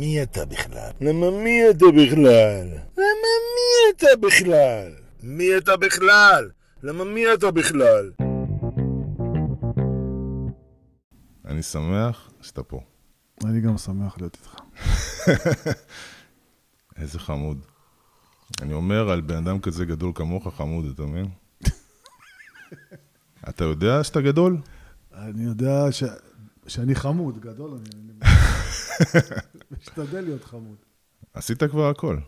מי אתה בכלל? למה מי אתה בכלל? למה מי אתה בכלל? מי אתה בכלל? למה מי אתה בכלל? אני שמח שאתה פה. אני גם שמח להיות איתך. איזה חמוד. אני אומר על בן אדם כזה גדול כמוך חמוד, אתה מבין? אתה יודע שאתה גדול? אני יודע ש... שאני חמוד, גדול אני. אני משתדל להיות חמוד. עשית כבר הכל.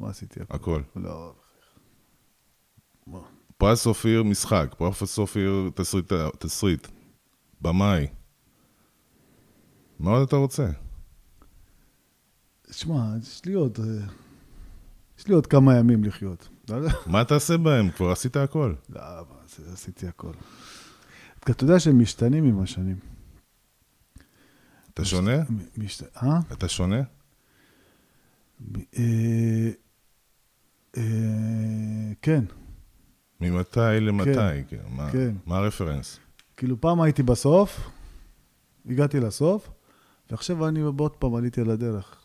מה עשיתי? הכל. לא. מה? פרס אופיר משחק, פרס אופיר תסריט, תסריט, במאי. מה עוד אתה רוצה? שמע, יש לי עוד... אה, יש לי עוד כמה ימים לחיות. לא. מה תעשה בהם? כבר עשית הכל. לא, עשיתי הכל. אתה יודע שהם משתנים עם השנים. אתה שונה? משת... אה? אתה שונה? אה, אה, כן. ממתי למתי? כן. מה- כן. מה הרפרנס? כאילו, פעם הייתי בסוף, הגעתי לסוף, ועכשיו אני עוד פעם עליתי על הדרך.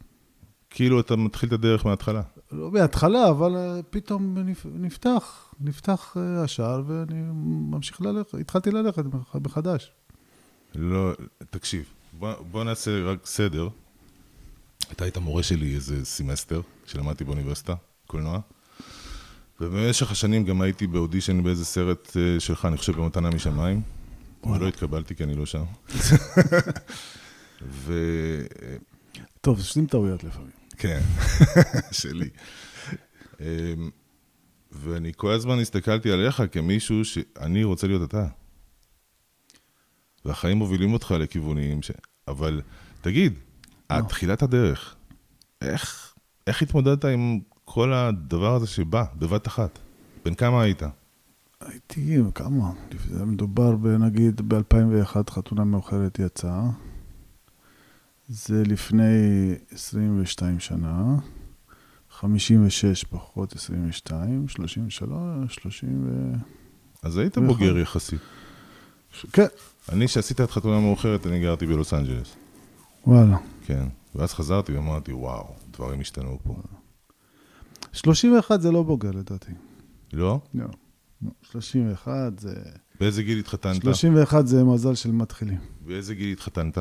כאילו אתה מתחיל את הדרך מההתחלה. לא מההתחלה, אבל אה, פתאום נפ- נפתח, נפתח אה, השער, ואני ממשיך ללכת, התחלתי ללכת מח- מחדש. לא, תקשיב, בוא, בוא נעשה רק סדר. אתה היית מורה שלי איזה סמסטר, שלמדתי באוניברסיטה, קולנוע. ובמשך השנים גם הייתי באודישן באיזה סרט אה, שלך, אני חושב במתנה משמיים. אבל לא התקבלתי כי אני לא שם. ו... טוב, עושים טעויות לפעמים. כן, שלי. אמ, ואני כל הזמן הסתכלתי עליך כמישהו שאני רוצה להיות אתה. והחיים מובילים אותך לכיוונים ש... אבל תגיד, עד תחילת הדרך, איך, איך התמודדת עם כל הדבר הזה שבא בבת אחת? בן כמה היית? הייתי, כמה? זה מדובר, נגיד, ב-2001 חתונה מאוחרת יצאה. זה לפני 22 שנה. 56 פחות 22, 33, 30 ו... אז היית. בוגר יחסית. כן, אני, שעשית את חתונה מאוחרת, אני גרתי בלוס אנג'לס. וואלה. כן. ואז חזרתי ואמרתי, וואו, דברים השתנו פה. 31 זה לא בוגר לדעתי. לא? לא. לא. 31 זה... באיזה גיל התחתנת? 31 זה מזל של מתחילים. באיזה גיל התחתנת?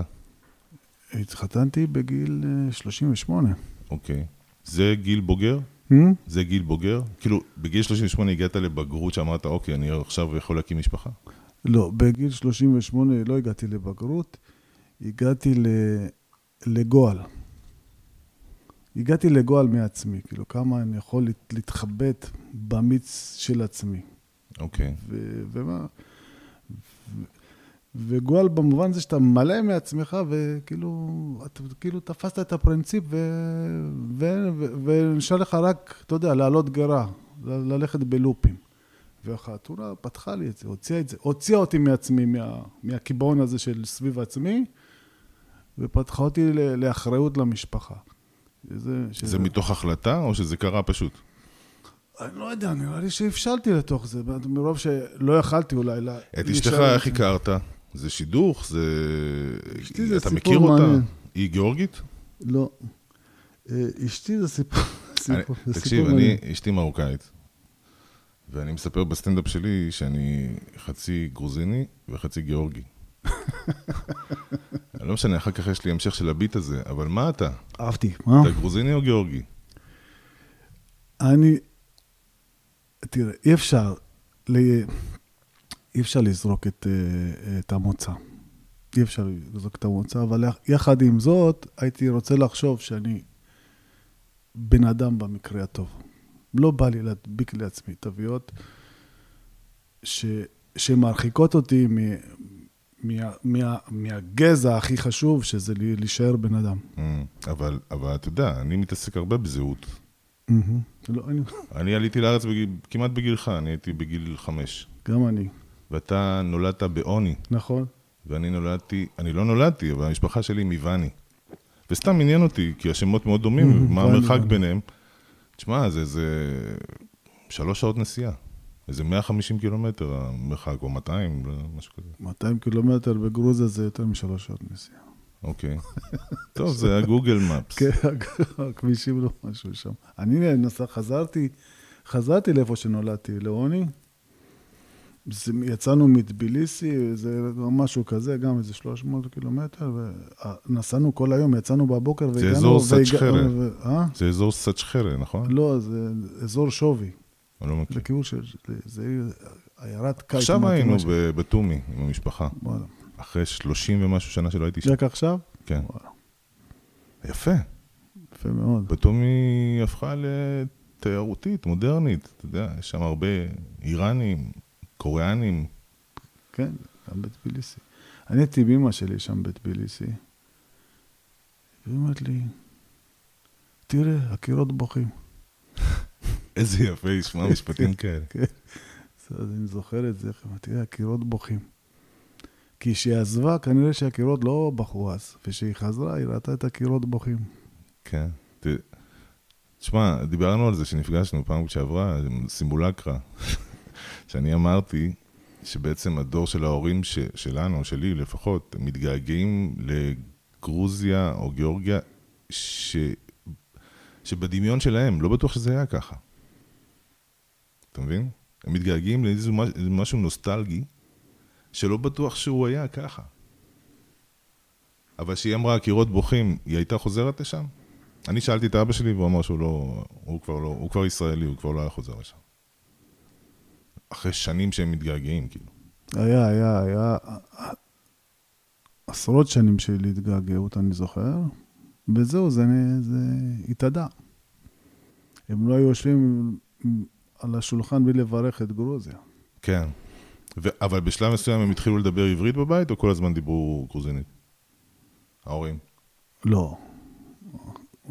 התחתנתי בגיל אה, 38. אוקיי. זה גיל בוגר? Hmm? זה גיל בוגר? כאילו, בגיל 38 הגעת לבגרות שאמרת, אוקיי, אני עכשיו יכול להקים משפחה? לא, בגיל 38 לא הגעתי לבגרות, הגעתי. לגועל. הגעתי לגועל מעצמי, כאילו כמה אני יכול להת- להתחבט במיץ של עצמי. אוקיי. ומה... וגועל במובן זה שאתה מלא מעצמך, וכאילו, אתה כאילו תפסת את הפרינציפ, ו- ו- ו- ונשאר לך רק, אתה יודע, לעלות גרה, ללכת בלופים. והחתונה פתחה לי את זה, הוציאה את זה, הוציאה אותי מעצמי, מה, מהקיבעון הזה של סביב עצמי, ופתחה אותי לאחריות למשפחה. שזה, שזה... זה מתוך החלטה, או שזה קרה פשוט? אני לא יודע, נראה לי שהבשלתי לתוך זה, מרוב שלא יכלתי אולי לה... את אשתך, איך. הכרת? זה שידוך? זה... אשתי זה אתה סיפור מכיר אותה? מעניין. היא גיאורגית? לא. אה, אשתי זה סיפור, סיפור, אני- זה תקשיב, סיפור אני, מעניין. אשתי מרוקאית, ואני מספר בסטנדאפ שלי שאני חצי גרוזיני וחצי גיאורגי. לא משנה, אחר כך יש לי המשך של הביט הזה, אבל מה אתה? אהבתי, מה? אתה גרוזיני או גיאורגי? אני... תראה, אי אפשר, ל... אי אפשר לזרוק את, אה, את המוצא. אי אפשר לזרוק את המוצא, אבל יחד עם זאת, הייתי רוצה לחשוב שאני בן אדם במקרה הטוב. לא בא לי להדביק לעצמי תוויות ש... שמרחיקות אותי מ... מה... מה... מהגזע הכי חשוב, שזה להישאר בן אדם. אה, אבל, אבל אתה יודע, אני מתעסק הרבה בזהות. לא, אני... אני עליתי לארץ בגיל, כמעט בגילך, אני הייתי בגיל חמש. גם אני, ואתה נולדת בעוני, נכון? ואני נולדתי, אני לא נולדתי, אבל המשפחה שלי מוואני. וסתם עניין אותי, כי השמות מאוד דומים, מה המרחק. ביניהם. תשמע, זה איזה שלוש שעות נסיעה. איזה 150 קילומטר המרחק, או 200, לא, משהו כזה. 200 קילומטר בגרוזיה זה יותר משלוש שעות נסיעה. אוקיי. טוב, זה הגוגל מפס. כן, הכבישים לא משהו שם. אני נסע, חזרתי, חזרתי לאיפה שנולדתי, לעוני. זה- יצאנו מטביליסי, זה משהו כזה, גם איזה 300 קילומטר, ונסענו כל היום, יצאנו בבוקר והגענו... אזור והגע- סאצ'חרה. ו- אה? זה אזור סאצ'חרה, נכון? לא, זה אזור שווי. אני לא מכיר. לכיוון של... זה עיירת קיץ. עכשיו היינו בתומי עם המשפחה. וואלה. אחרי 30 ומשהו שנה שלא הייתי שם. רק עכשיו? כן. וואלה. יפה. יפה מאוד. בתומי הפכה לתיירותית, מודרנית. אתה יודע, יש שם הרבה איראנים, קוריאנים. כן, גם בטביליסי. אני הייתי עם אמא שלי שם בטביליסי, והיא אומרת לי, תראה, הקירות בוכים. איזה יפה לשמוע משפטים כאלה. אז אני זוכר את זה, תראה, הקירות בוכים. כי כשהיא עזבה, כנראה שהקירות לא בכו אז, וכשהיא חזרה, היא ראתה את הקירות בוכים. כן. תשמע, דיברנו על זה שנפגשנו פעם שעברה, סימולקרה, שאני אמרתי שבעצם הדור של ההורים ש, שלנו, שלי לפחות, מתגעגעים לגרוזיה או גיאורגיה, ש, שבדמיון שלהם, לא בטוח שזה היה ככה. אתה מבין? הם מתגעגעים לאיזה מש- משהו נוסטלגי, שלא בטוח שהוא היה ככה. אבל כשהיא אמרה קירות בוכים, היא הייתה חוזרת לשם? אני שאלתי את אבא שלי והוא אמר שהוא לא, הוא כבר לא, הוא כבר ישראלי, הוא כבר לא היה חוזר לשם. אחרי שנים שהם מתגעגעים, כאילו. היה, היה, היה עשרות שנים של התגעגעות, אני זוכר, וזהו, זה, זה התאדה. הם לא היו יושבים על השולחן בלי לברך את גרוזיה. כן. ו- אבל בשלב מסוים הם התחילו לדבר עברית בבית, או כל הזמן דיברו גרוזינית? ההורים. לא.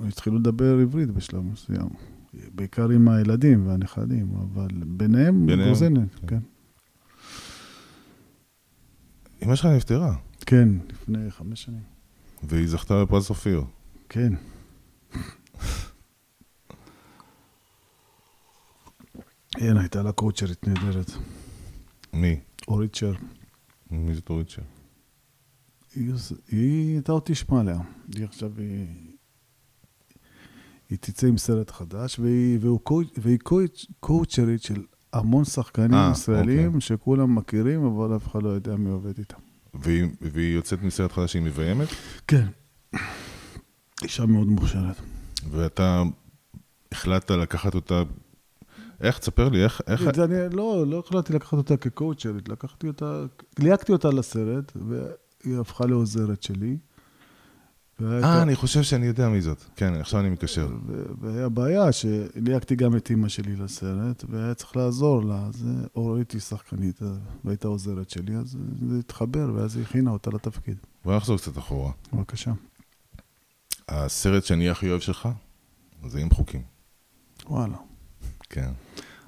התחילו לדבר עברית בשלב מסוים. בעיקר עם הילדים והנכדים, אבל ביניהם, ביניהם, גרוזינית, כן. כן. אמא שלך נפטרה, כן, לפני חמש שנים. והיא זכתה בפרס אופיר. כן. כן, הייתה לה קואוצ'רית נהדרת, מי? אורית שר. מי זאת אורית שר? היא, אתה עוד תשמע עליה. היא עכשיו, היא, היא תצא עם סרט חדש, והיא, והוא, והיא קואוצ'- קואוצ'רית של המון שחקנים אה, ישראלים, אוקיי. שכולם מכירים, אבל אף אחד לא יודע מי עובד איתם. והיא, והיא יוצאת מסרט חדש שהיא מביימת, כן. אישה מאוד מוכשרת. ואתה החלטת לקחת אותה... איך? תספר לי, איך... איך... את זה אני לא, לא החלטתי לקחת אותה כקואוצ'רית, לקחתי אותה, ליהקתי אותה לסרט, והיא הפכה לעוזרת שלי. אה, אני חושב שאני יודע מי זאת. כן, עכשיו אני מקשר. והיה בעיה שליהקתי גם את אימא שלי לסרט, והיה צריך לעזור לה, אז אורית היא שחקנית, והייתה עוזרת שלי, אז זה התחבר, ואז היא הכינה אותה לתפקיד. בוא נחזור קצת אחורה. בבקשה. הסרט שאני הכי אוהב שלך, זה עם חוקים. וואלה. כן.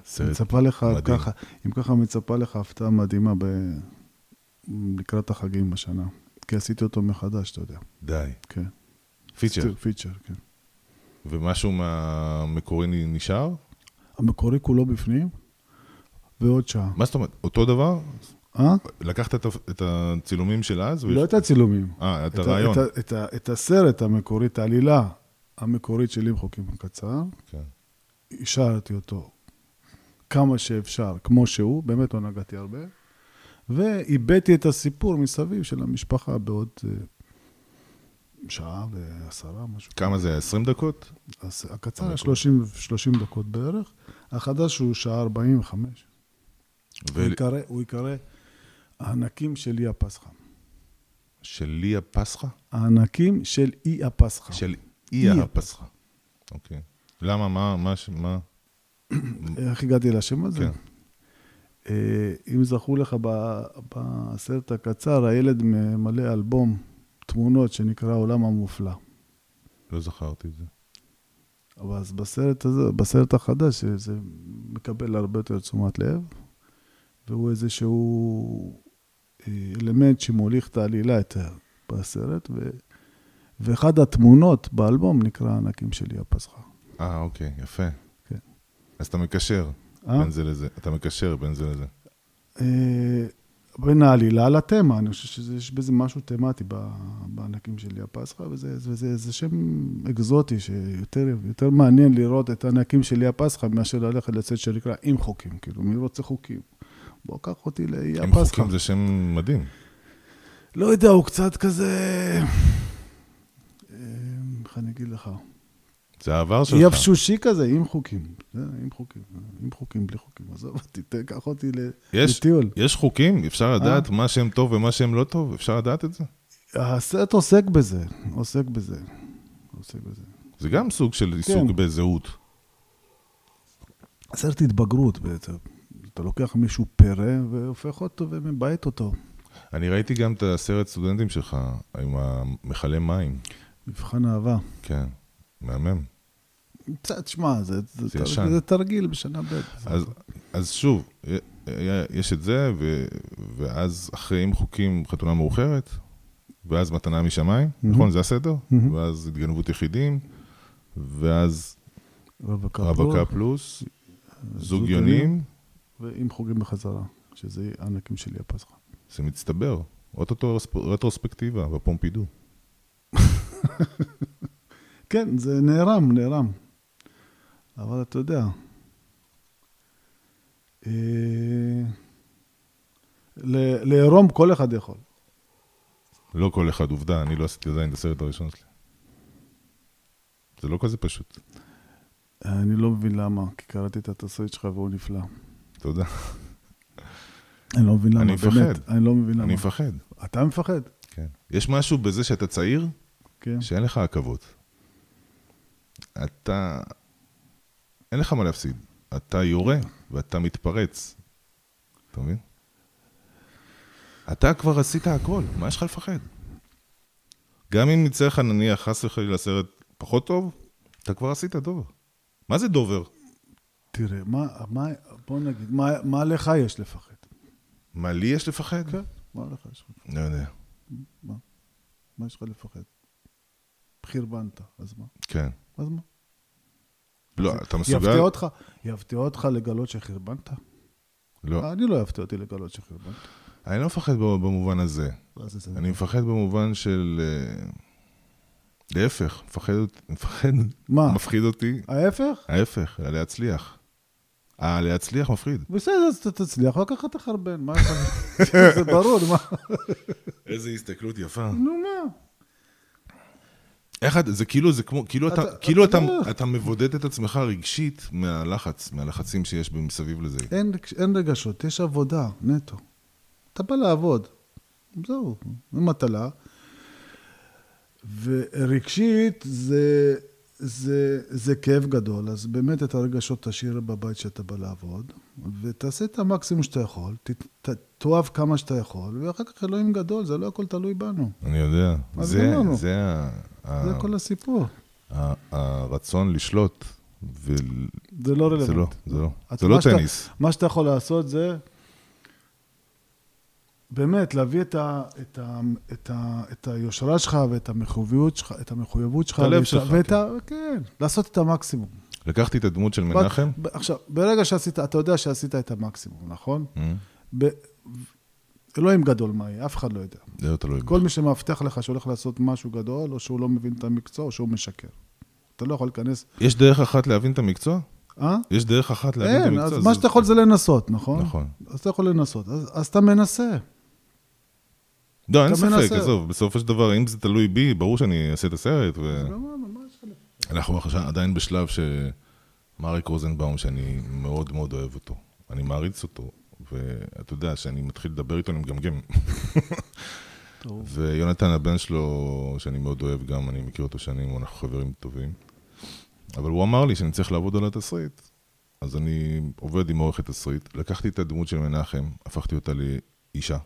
סרט מצפה לך מדהים. ככה, אם ככה מצפה לך הפתעה מדהימה ב... לקראת החגים השנה. כי עשיתי אותו מחדש, אתה יודע. די. כן. פיצ'ר. פיצ'ר, כן. ומשהו מהמקורי נשאר? המקורי כולו בפנים, ועוד שעה. מה זאת אומרת? אותו דבר? אה? לקחת את את הצילומים של אז? לא את הצילומים. אה, את הרעיון. את, את, ה- את הסרט המקורי, את העלילה המקורית שלי עם חוקים קצר, כן. השארתי אותו כמה שאפשר, כמו שהוא, באמת לא נגעתי הרבה, ואיבדתי את הסיפור מסביב של המשפחה בעוד אה, שעה ועשרה, משהו. כמה זה היה? 20 דקות? הקצר היה 30, 30 דקות בערך, החדש הוא שעה 45. ו- הוא ייקרא, ייקרא הענקים של אי הפסחא. של ליה פסחה? הענקים של אי הפסחא. של אי אי הפסחה. אוקיי. למה? מה? מה? מה? איך הגעתי לשם הזה? כן. אה, אם זכור לך בסרט הקצר, הילד ממלא אלבום תמונות שנקרא העולם המופלא. לא זכרתי את זה. אבל אז בסרט הזה, בסרט החדש, זה מקבל הרבה יותר תשומת לב, והוא איזשהו אה, אלמנט שמוליך את העלילה יותר בסרט, ו... ואחד התמונות באלבום נקרא ענקים שלי הפסחא. אה, אוקיי, יפה. כן. אז אתה מקשר אה? בין זה לזה. אתה מקשר בין זה לזה. אה, בין העלילה לתמה, אני חושב שיש בזה משהו תמטי בענקים של ליה פסחא, וזה, וזה זה שם אקזוטי, שיותר יותר מעניין לראות את הענקים של ליה פסחא, מאשר ללכת לצאת שנקרא עם חוקים, כאילו, מי רוצה חוקים? בוא, קח אותי לליה עם פסחא. חוקים זה שם מדהים. לא יודע, הוא קצת כזה... אה, איך אני אגיד לך? זה העבר שלך. יבשושי כזה, עם חוקים. עם חוקים, עם חוקים, בלי חוקים. עזוב אותי, תקח אותי יש, לטיול. יש חוקים, אפשר אה? לדעת מה שהם טוב ומה שהם לא טוב, אפשר לדעת את זה. הסרט עוסק בזה, עוסק בזה. עוסק בזה. זה גם סוג של כן. עיסוק בזהות. סרט התבגרות בעצם. אתה לוקח מישהו פרא והופך אותו ומבית אותו. אני ראיתי גם את הסרט סטודנטים שלך, עם המכלי מים. מבחן אהבה. כן, מהמם. קצת, שמע, זה, זה, זה. זה תרגיל בשנה ב'. אז, אז שוב, יש את זה, ו, ואז אחרי עם חוקים חתונה מאוחרת, ואז מתנה משמיים, מהמם. נכון? זה הסדר? מהמם. ואז התגנבות יחידים, ואז רווקה רווקה פלוס, זוג יונים, ועם חוגים בחזרה, שזה הענקים שלי הפסחא. זה מצטבר. אוטוטו רטרוספקטיבה בפומפידו. כן, זה נערם, נערם. אבל אתה יודע, אה, ל- לערום כל אחד יכול. לא כל אחד, עובדה, אני לא עשיתי עדיין את הסרט הראשון שלי. זה לא כזה פשוט. אני לא מבין למה, כי קראתי את התסריט שלך והוא נפלא. תודה. אני לא מבין למה, אני מפחד. באמת. אני לא מבין למה. אני מפחד. אתה מפחד? כן. יש משהו בזה שאתה צעיר, כן. שאין לך עכבות. אתה... אין לך מה להפסיד. אתה יורה ואתה מתפרץ. אתה מבין? אתה כבר עשית הכל, מה יש לך לפחד? גם אם יצא לך נניח חס וחלילה סרט פחות טוב, אתה כבר עשית דובר. מה זה דובר? תראה, מה, מה, בוא נגיד, מה, מה לך יש לפחד? מה לי יש לפחד? כן, מה לך יש לפחד? לא יודע. מה? מה יש לך לפחד? חרבנת, אז מה? כן. אז מה? לא, אתה מסוגל? יפתיע אותך, יפתיע אותך לגלות שחרבנת? לא. אני לא יפתיע אותי לגלות שחרבנת. אני לא מפחד במובן הזה. אני מפחד במובן של... אה, להפך, מפחד אותי, מפחד, מה? מפחיד אותי, ההפך? ההפך, להצליח. אה, להצליח מפחיד. בסדר, אז אתה תצליח, רק ככה תחרבן, מה? זה ברור, מה? איזה הסתכלות יפה. נו, מה? איך את, זה כאילו, זה כמו, כאילו אתה, אתה- כאילו אתה אתה, אתה מבודד את עצמך רגשית מהלחץ, מהלחצים שיש מסביב לזה. אין, אין רגשות, יש עבודה, נטו. אתה בא לעבוד, זהו, מטלה. ורגשית זה, זה, זה כאב גדול, אז באמת את הרגשות תשאיר בבית שאתה בא לעבוד, ותעשה את המקסימום שאתה יכול, ת, ת, תאהב כמה שאתה יכול, ואחר כך אלוהים גדול, זה לא הכל תלוי בנו. אני יודע. זה, גמרנו. זה, ה- זה כל הסיפור. ה- הרצון לשלוט, ול... זה לא רלוונטי. זה לא, זה לא. זה לא שאתה- טניס. מה שאתה יכול לעשות זה באמת להביא את, ה, את, ה, את, ה, את היושרה שלך ואת המחויבות שלך, את המחויבות שלך. את הלב שלך, ואת ה, כן, לעשות את המקסימום. לקחתי את הדמות של מנחם, ב- עכשיו, ברגע שעשית, אתה יודע שעשית את המקסימום, נכון? אה, ב, אלוהים גדול מה יהיה, אף אחד לא יודע. זה לא תלוי. כל מי שמבטיח לך שהולך לעשות משהו גדול, או שהוא לא מבין את המקצוע, או שהוא משקר. אתה לא יכול להיכנס... יש דרך אחת להבין את המקצוע? אה? יש דרך אחת להבין את אין, המקצוע? אז מה זה- שאתה יכול זה לנסות, נכון? נכון. אז אתה יכול לנסות. אז, אז אתה מנסה. לא, אין ספק. עזוב, בסופו של דבר, אם זה תלוי בי, ברור שאני אעשה את הסרט, ו... אנחנו עכשיו עדיין בשלב שמריק רוזנבאום, שאני מאוד מאוד אוהב אותו, אני מעריץ אותו, ואתה יודע, שאני מתחיל לדבר איתו, אני מגמגם. ויונתן הבן שלו, שאני מאוד אוהב גם, אני מכיר אותו שנים, אנחנו חברים טובים. אבל הוא אמר לי שאני צריך לעבוד על התסריט, אז אני עובד עם עורכת תסריט. לקחתי את הדמות של מנחם, הפכתי אותה לאישה.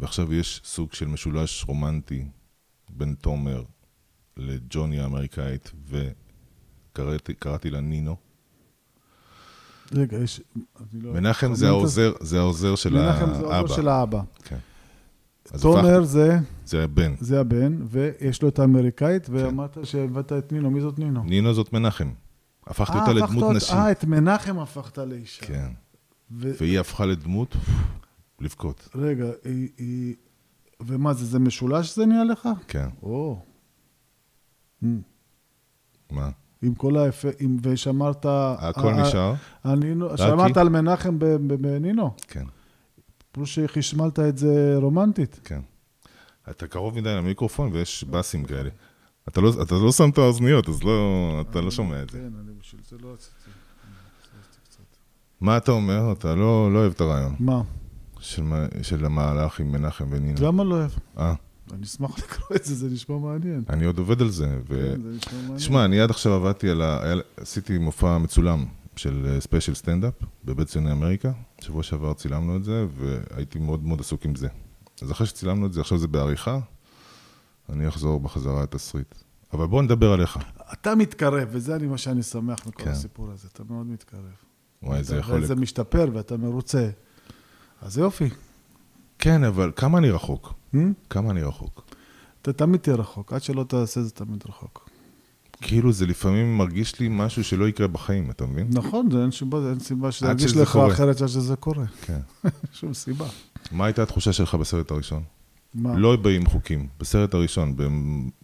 ועכשיו יש סוג של משולש רומנטי בין תומר לג'וני האמריקאית, וקראתי קראתי לה נינו. רגע, יש... לא- מנחם זה חמנת- העוזר, זה העוזר של מנחם זה האבא. העוזר של האבא. כן. תומר זה, זה הבן. זה הבן, ויש לו את האמריקאית, ואמרת שהבאת את נינו. מי זאת נינו? נינו זאת מנחם. הפכתי אה, אותה לדמות נשית. אה, את מנחם הפכת לאישה. כן. והיא הפכה לדמות לבכות. רגע, היא... היא... ומה זה, זה משולש זה נהיה לך? כן. או. Mm. מה? עם כל האפקט, ושמרת... הכל ה- נשאר? שמרת? על מנחם בנינו. כן, פלוס שחשמלת את זה רומנטית. כן. אתה קרוב מדי למיקרופון ויש באסים כאלה. אתה לא, אתה לא שם את האוזניות, אז לא, אתה לא שומע את זה. כן, אני בשביל זה לא רציתי. מה אתה אומר? אתה לא, לא אוהב את הרעיון מה? של, של המהלך עם מנחם ונינה. למה לא אוהב? אה, אני אשמח לקרוא את זה, זה נשמע מעניין. אני עוד עובד על זה. ו... כן, זה נשמע מעניין. תשמע, אני עד עכשיו עבדתי על ה... עשיתי מופע מצולם של special סטנדאפ בבית ציוני אמריקה. שבוע שעבר צילמנו את זה, והייתי מאוד מאוד עסוק עם זה. אז אחרי שצילמנו את זה, עכשיו זה בעריכה, אני אחזור בחזרה לתסריט. אבל בוא נדבר עליך. אתה מתקרב, וזה אני מה שאני שמח מכל כן. הסיפור הזה, אתה מאוד מתקרב. וואי, זה יכול... וזה משתפר ואתה מרוצה. אז יופי. כן, אבל כמה אני רחוק? Hmm? כמה אני רחוק? אתה תמיד תהיה רחוק, עד שלא תעשה זה תמיד רחוק. כאילו זה לפעמים מרגיש לי משהו שלא יקרה בחיים, אתה מבין? נכון, זה אין סיבה, אין סיבה שזה ירגיש לך קורה. אחרת עד שזה קורה. כן. שום סיבה. מה הייתה התחושה שלך בסרט הראשון? מה? לא באים חוקים, בסרט הראשון,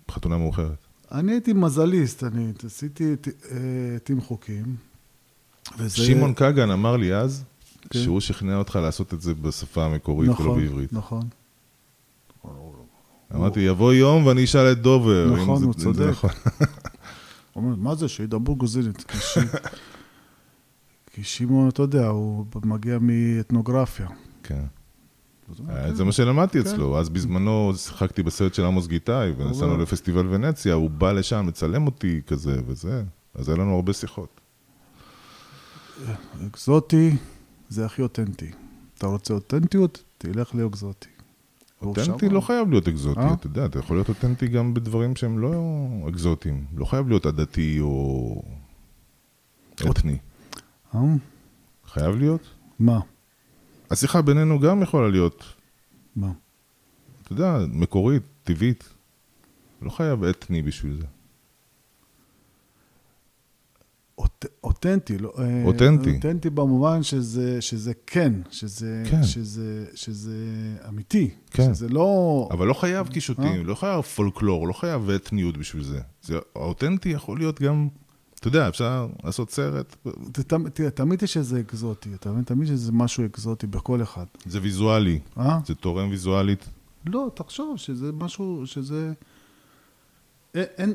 בחתונה מאוחרת. אני הייתי מזליסט, אני עשיתי ט- אה, טים חוקים. וזה... שמעון קגן אמר לי אז, כן. שהוא שכנע אותך לעשות את זה בשפה המקורית ולא נכון, בעברית. נכון. אמרתי, יבוא יום ואני אשאל את דובר. נכון, הוא זה צודק. נכון. הוא אומר, מה זה, שידברו גוזינית? כי שמעון, אתה יודע, הוא מגיע מאתנוגרפיה. כן. הוא אה, "כן." זה מה שלמדתי כן. אצלו. אז בזמנו שיחקתי בסרט של עמוס גיטאי, ונסענו. לפסטיבל ונציה, הוא בא לשם לצלם אותי כזה וזה. אז היה לנו הרבה שיחות. אקזוטי זה הכי אותנטי. אתה רוצה אותנטיות? תלך לאקזוטי. אותנטי. לא חייב להיות אקזוטי, אה? אתה יודע, אתה יכול להיות אותנטי גם בדברים שהם לא אקזוטיים. לא חייב להיות עדתי או אתני. אה? חייב להיות? מה? השיחה בינינו גם יכולה להיות, מה? אתה יודע, מקורית, טבעית. לא חייב אתני בשביל זה. אותנטי, לא... אה, אותנטי. אותנטי במובן שזה, שזה כן, שזה, כן. שזה, שזה אמיתי. כן. שזה לא... אבל לא חייב אה? קישוטים, לא חייב פולקלור, לא חייב אתניות בשביל זה. זה האותנטי יכול להיות גם, אתה יודע, אפשר לעשות סרט, תראה, תמיד יש איזה אקזוטי, אתה מבין? תמיד יש איזה משהו אקזוטי בכל אחד. זה ויזואלי, אה? זה תורם ויזואלית. לא, תחשוב שזה משהו, שזה... אין...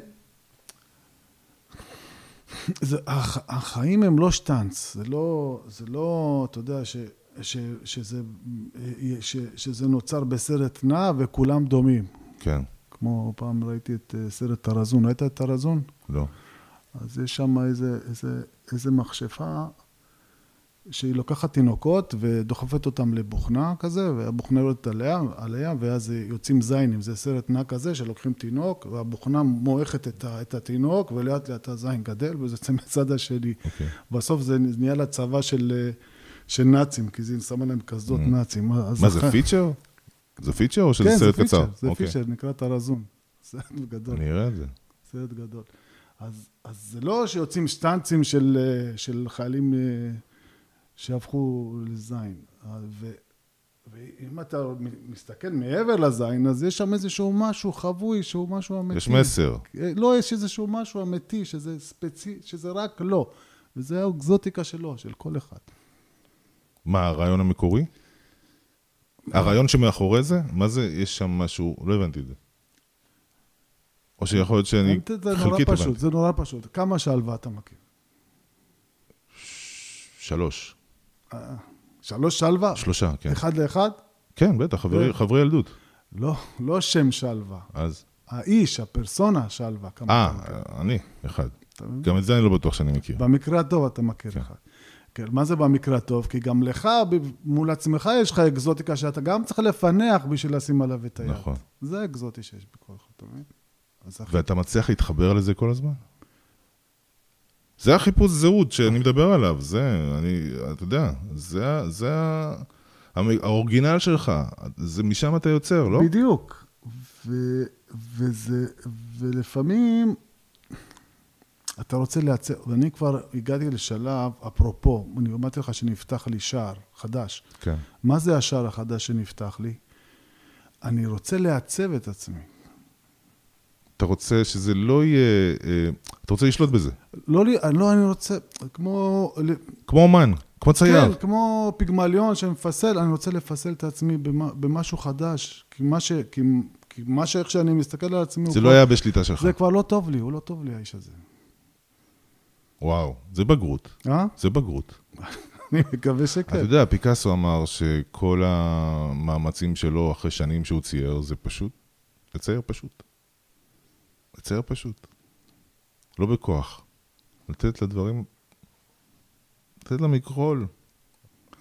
זה, הח, החיים הם לא שטאנץ, זה לא, זה לא, אתה יודע, ש, ש, שזה, ש, שזה נוצר בסרט נע וכולם דומים. כן, כמו פעם ראיתי את אה, סרט טרזון, ראית את טרזון? לא. אז יש שם איזה, איזה, איזה מכשפה שהיא לוקחת תינוקות ודוחפת אותם לבוכנה כזה, והבוכנה יורדת עליה, עליה, ואז יוצאים זיינים. זה סרט נע כזה שלוקחים תינוק, והבוכנה מועכת את, ה, את התינוק, ולאט לאט הזין גדל, וזה יוצא מהצד השני. אוקיי. בסוף זה נהיה לצבא של, אה, של נאצים, כי זה שמה להם קסדות נאצים. Mm. מה, זה feature? זה feature או שזה כן, סרט זה קצר? feature, זה אוקיי. feature, נקרא טרזן. סרט גדול. אני אראה את זה. סרט גדול. אז, אז זה לא שיוצאים שטנצים של, אה, של חיילים אה, שהפכו לזין. ו, ואם אתה מסתכל מעבר לזין, אז יש שם איזשהו משהו חבוי, שהוא משהו אמיתי. יש מסר. אה, לא, יש איזשהו משהו אמיתי, שזה ספציפי, שזה רק לא. וזה האקזוטיקה שלו, של כל אחד. מה, הרעיון המקורי? הרעיון שמאחורי זה? מה זה, יש שם משהו, לא הבנתי את זה. או שיכול להיות שאני זה נורא חלקית פשוט, הבנתי. זה נורא פשוט. כמה שלווה אתה מכיר? שלוש. שלוש שלווה? שלושה, כן. אחד לאחד? כן, בטח, חברי- כן. חברי ילדות. לא, לא שם שלווה. אז, האיש, הפרסונה שלווה. אה. אני, אחד. גם את זה אני לא בטוח שאני מכיר. במקרה הטוב אתה מכיר כן. אחד. כן, מה זה במקרה הטוב? כי גם לך, מול עצמך יש לך אקזוטיקה שאתה גם צריך לפענח בשביל לשים עליו את היד. נכון. זה האקזוטי שיש בכל אחד, אתה מבין? ואתה מצליח להתחבר לזה כל הזמן? זה החיפוש זהות שאני מדבר עליו, זה, אני, אתה יודע, זה, זה האורגינל שלך, זה משם אתה יוצר, לא? בדיוק. ו, וזה, ולפעמים, אתה רוצה לעצב, ואני כבר הגעתי לשלב, אפרופו, אני אמרתי לך שנפתח לי שער חדש. כן. מה זה השער החדש שנפתח לי? אני רוצה לעצב את עצמי. אתה רוצה שזה לא יהיה... אה, אתה רוצה לשלוט בזה. לא, לי- לא, אני רוצה, כמו, כמו אומן, כמו צייר. כן, כמו פיגמליון שמפסל, אני רוצה לפסל את עצמי במה- במשהו חדש. כי מה ש... כי, כי מה שאיך שאני מסתכל על עצמי, זה כבר- לא היה בשליטה שלך. זה כבר לא טוב לי, הוא לא טוב לי האיש הזה. וואו, זה בגרות. אה? זה בגרות. אני מקווה אתה שכן. יודע, פיקאסו אמר שכל המאמצים שלו אחרי שנים שהוא צייר זה פשוט לצייר פשוט. לצייר פשוט. לא בכוח. לתת לדברים, לתת למכחול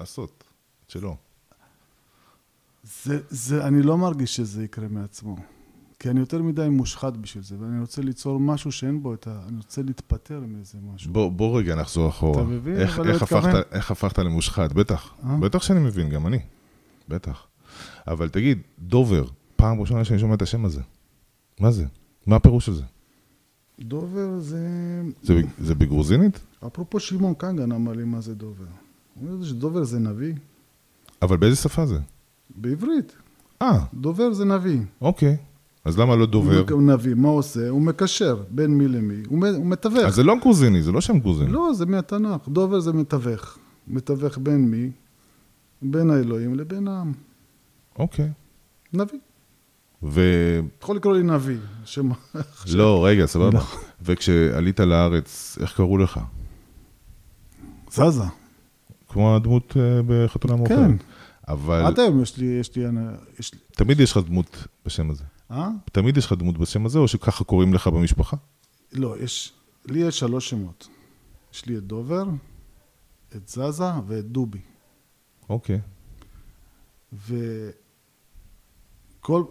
לעשות את שלו. זה, זה, אני לא מרגיש שזה יקרה מעצמו. כי אני יותר מדי מושחת בשביל זה, ואני רוצה ליצור משהו שאין בו את ה... אני רוצה להתפטר מאיזה משהו. בוא, בוא רגע נחזור אחורה. אתה מבין? איך, איך. הפכת, איך הפכת למושחת? בטח. אה? בטח שאני מבין, גם אני. בטח. אבל תגיד, דובר, פעם ראשונה שאני שומע את השם הזה. מה זה? מה הפירוש של זה? דובר זה... זה, זה בגרוזינית? אפרופו שמעון קנגן אמר לי מה זה דובר. הוא אומר שדובר זה נביא. אבל באיזה שפה זה? בעברית. אה, דובר זה נביא. אוקיי. אז למה לא דובר? הוא נביא, מה הוא עושה? הוא מקשר בין מי למי. הוא מתווך. אז זה לא גרוזיני, זה לא שם גרוזיני. לא, זה מהתנ"ך. דובר זה מתווך. מתווך בין מי? בין האלוהים לבין העם. אוקיי. נביא. ו... יכול לקרוא לי נביא. שמה... לא, רגע, סבבה. לא. וכשעלית לארץ, איך קראו לך? זזה. כמו הדמות אה, בחתונה מאוחרת. כן. אבל עד היום יש לי, יש לי, יש לי, תמיד יש לך דמות בשם הזה. אה? תמיד יש לך דמות בשם הזה, או שככה קוראים לך במשפחה? לא, יש, לי יש שלוש שמות. יש לי את דובר, את זזה ואת דובי. אוקיי. וכל,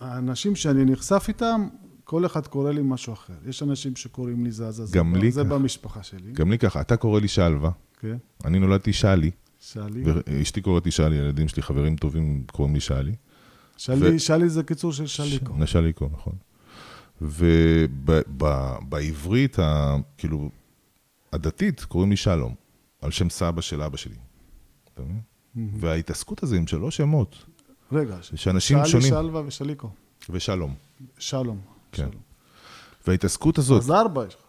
והאנשים שאני נחשף איתם, כל אחד קורא לי משהו אחר. יש אנשים שקוראים לי זזה, זה, גם ב- לי זה כך. במשפחה שלי. גם לי ככה, אתה קורא לי שלווה, כן, אני נולדתי שלי, שלי. ואשתי קוראת לי שלי, הילדים שלי, חברים טובים קוראים לי שלי. שלי, ו- שלי זה קיצור של שליקו. ש- נשליקו, נכון. ובעברית, כאילו, הדתית, קוראים לי שלום, על שם סבא של אבא שלי. אתה מבין? וההתעסקות הזו עם שלוש שמות, רגע, שאנשים שונים, שלווה ושליקו. ושלום. שלום. כן. שלום. וההתעסקות הזאת, אז ארבע יש לך.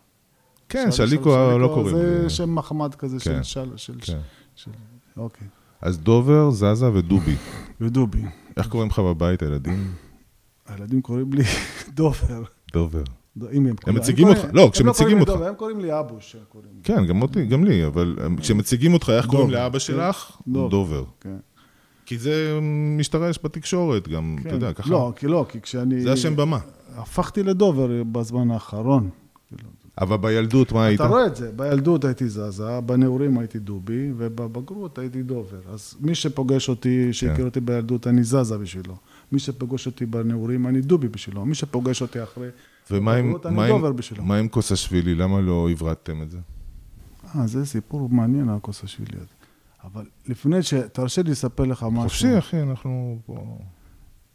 כן, של- שליקו של- לא קוראים זה. שם מחמד כזה של כן, של... של- כן. של- אוקיי. אז דובר, זזה ודובי. ודובי. איך קוראים לך בבית, הילדים? הילדים קוראים לי דובר. דובר. אם הם קוראים- מציגים הם אותך- לא, הם כשמציגים אותך. הם קוראים לי אבוש. הם. כן, גם אותי, גם לי, אבל כשמציגים אותך, איך קוראים לאבא כן. שלך? דובר. דובר. כן. כי זה משתרש בתקשורת גם, אתה כן. יודע, ככה. לא, כי לא, כי כשאני... זה השם במה. הפכתי לדובר בזמן האחרון. אבל בילדות, מה היית? אתה רואה את זה, בילדות הייתי זזה, בנעורים הייתי דובי, ובבגרות הייתי דובר. אז מי שפוגש אותי, שהכיר כן. אותי בילדות, אני זזה בשבילו. מי שפוגש אותי בנעורים, אני דובי בשבילו. מי שפוגש אותי אחרי... ומה עם- עם- עם קוסאשווילי? למה לא הברדתם את זה? אה, זה סיפור מעניין, הכוס השבילי הזה. אבל לפני ש... תרשה לי לספר לך משהו. חופשי, אחי, אנחנו פה...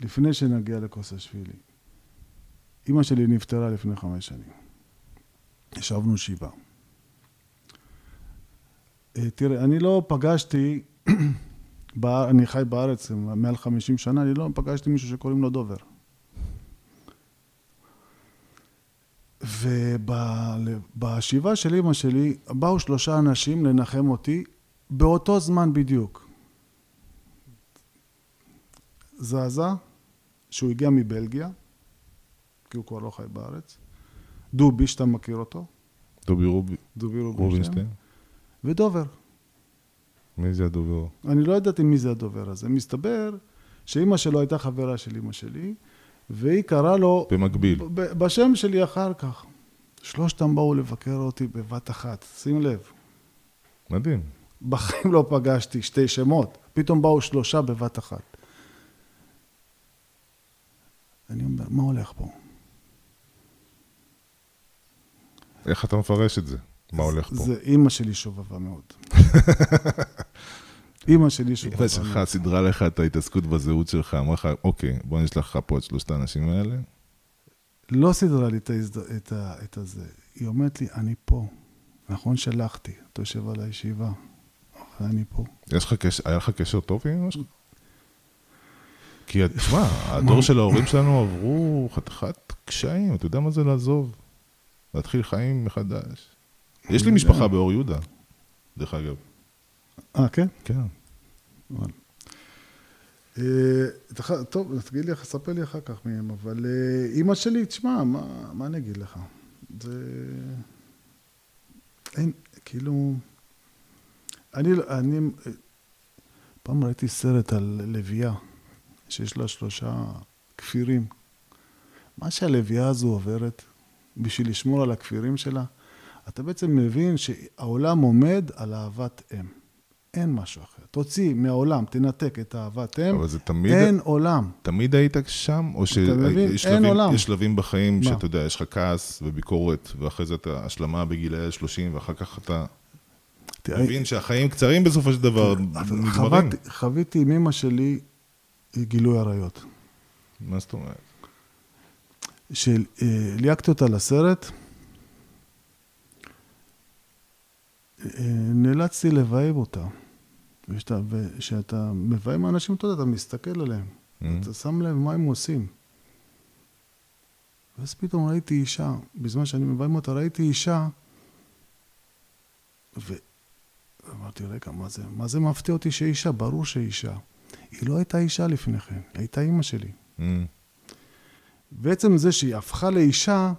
לפני שנגיע לכוס השבילי. אימא שלי נפטרה לפני חמש שנים. ישבנו שבעה. אה, תראה, אני לא פגשתי, אני חי בארץ מעל 50 שנה, אני לא פגשתי מישהו שקוראים לו דובר. ובשבעה של אימא שלי באו שלושה אנשים לנחם אותי באותו זמן בדיוק. זזה, שהוא הגיע מבלגיה, כי הוא כבר לא חי בארץ, דובי, שאתה מכיר אותו, דובי רובי- דובי רובינשטיין? ודובר. מי זה הדובר? אני לא ידעתי מי זה הדובר הזה. מסתבר שאימא שלו הייתה חברה של אימא שלי, והיא קראה לו במקביל. בשם שלי אחר כך. שלושתם באו לבקר אותי בבת אחת, שים לב. מדהים. בחיים לא פגשתי שתי שמות, פתאום באו שלושה בבת אחת. אני אומר, מה הולך פה? איך אתה מפרש את זה? מה הולך פה? זה אימא שלי שובבה מאוד. אימא שלי שובבה אמא שלך מאוד. סידרה לך את ההתעסקות בזהות שלך, אמרה לך, אוקיי, בוא נשלח לך פה את שלושת האנשים האלה. לא סידרה לי את, ההזד... את, ה... את הזה. היא אומרת לי, אני פה. נכון שלחתי, אתה יושב על הישיבה, אני פה. יש לך קשר, היה לך קשר טוב עם אמא שלך? כי, תשמע, הדור של ההורים שלנו עברו חתיכת קשיים, אתה יודע מה זה לעזוב? להתחיל חיים מחדש. יש לי משפחה. באור יהודה, דרך אגב. אה, כן? כן. אה, טוב, תגיד לי, ספר לי אחר כך מהם, אבל אה, אימא שלי, תשמע, מה אני אגיד לך? זה... אין, כאילו... אני, אני... פעם ראיתי סרט על לביאה, שיש לה שלושה כפירים. מה שהלביאה הזו עוברת בשביל לשמור על הכפירים שלה, אתה בעצם מבין שהעולם עומד על אהבת אם. אין משהו אחר. תוציא מהעולם, תנתק את אהבת אם, אבל זה תמיד, אין עולם. תמיד היית שם, או מבין? שיש אין שלבים. יש שלבים בחיים מה? שאתה יודע, יש לך כעס וביקורת, ואחרי זה אתה השלמה בגילאי ה-30, ואחר כך אתה תראה, מבין שהחיים קצרים בסופו של דבר, אבל נגמרים. חוויתי- עם אמא שלי גילוי עריות. מה זאת אומרת? שליהקתי אותה לסרט, אה, נאלצתי לבייב אותה. וכשאתה מביים אנשים, אתה יודע, אתה מסתכל עליהם. Mm. אתה שם לב מה הם עושים. ואז פתאום ראיתי אישה, בזמן שאני מביים אותה, ראיתי אישה, ואמרתי, רגע, מה זה, מה זה מפתיע אותי שהיא אישה? ברור שהיא אישה. היא לא הייתה אישה לפני כן, היא הייתה אימא שלי. Mm. בעצם זה שהיא הפכה לאישה,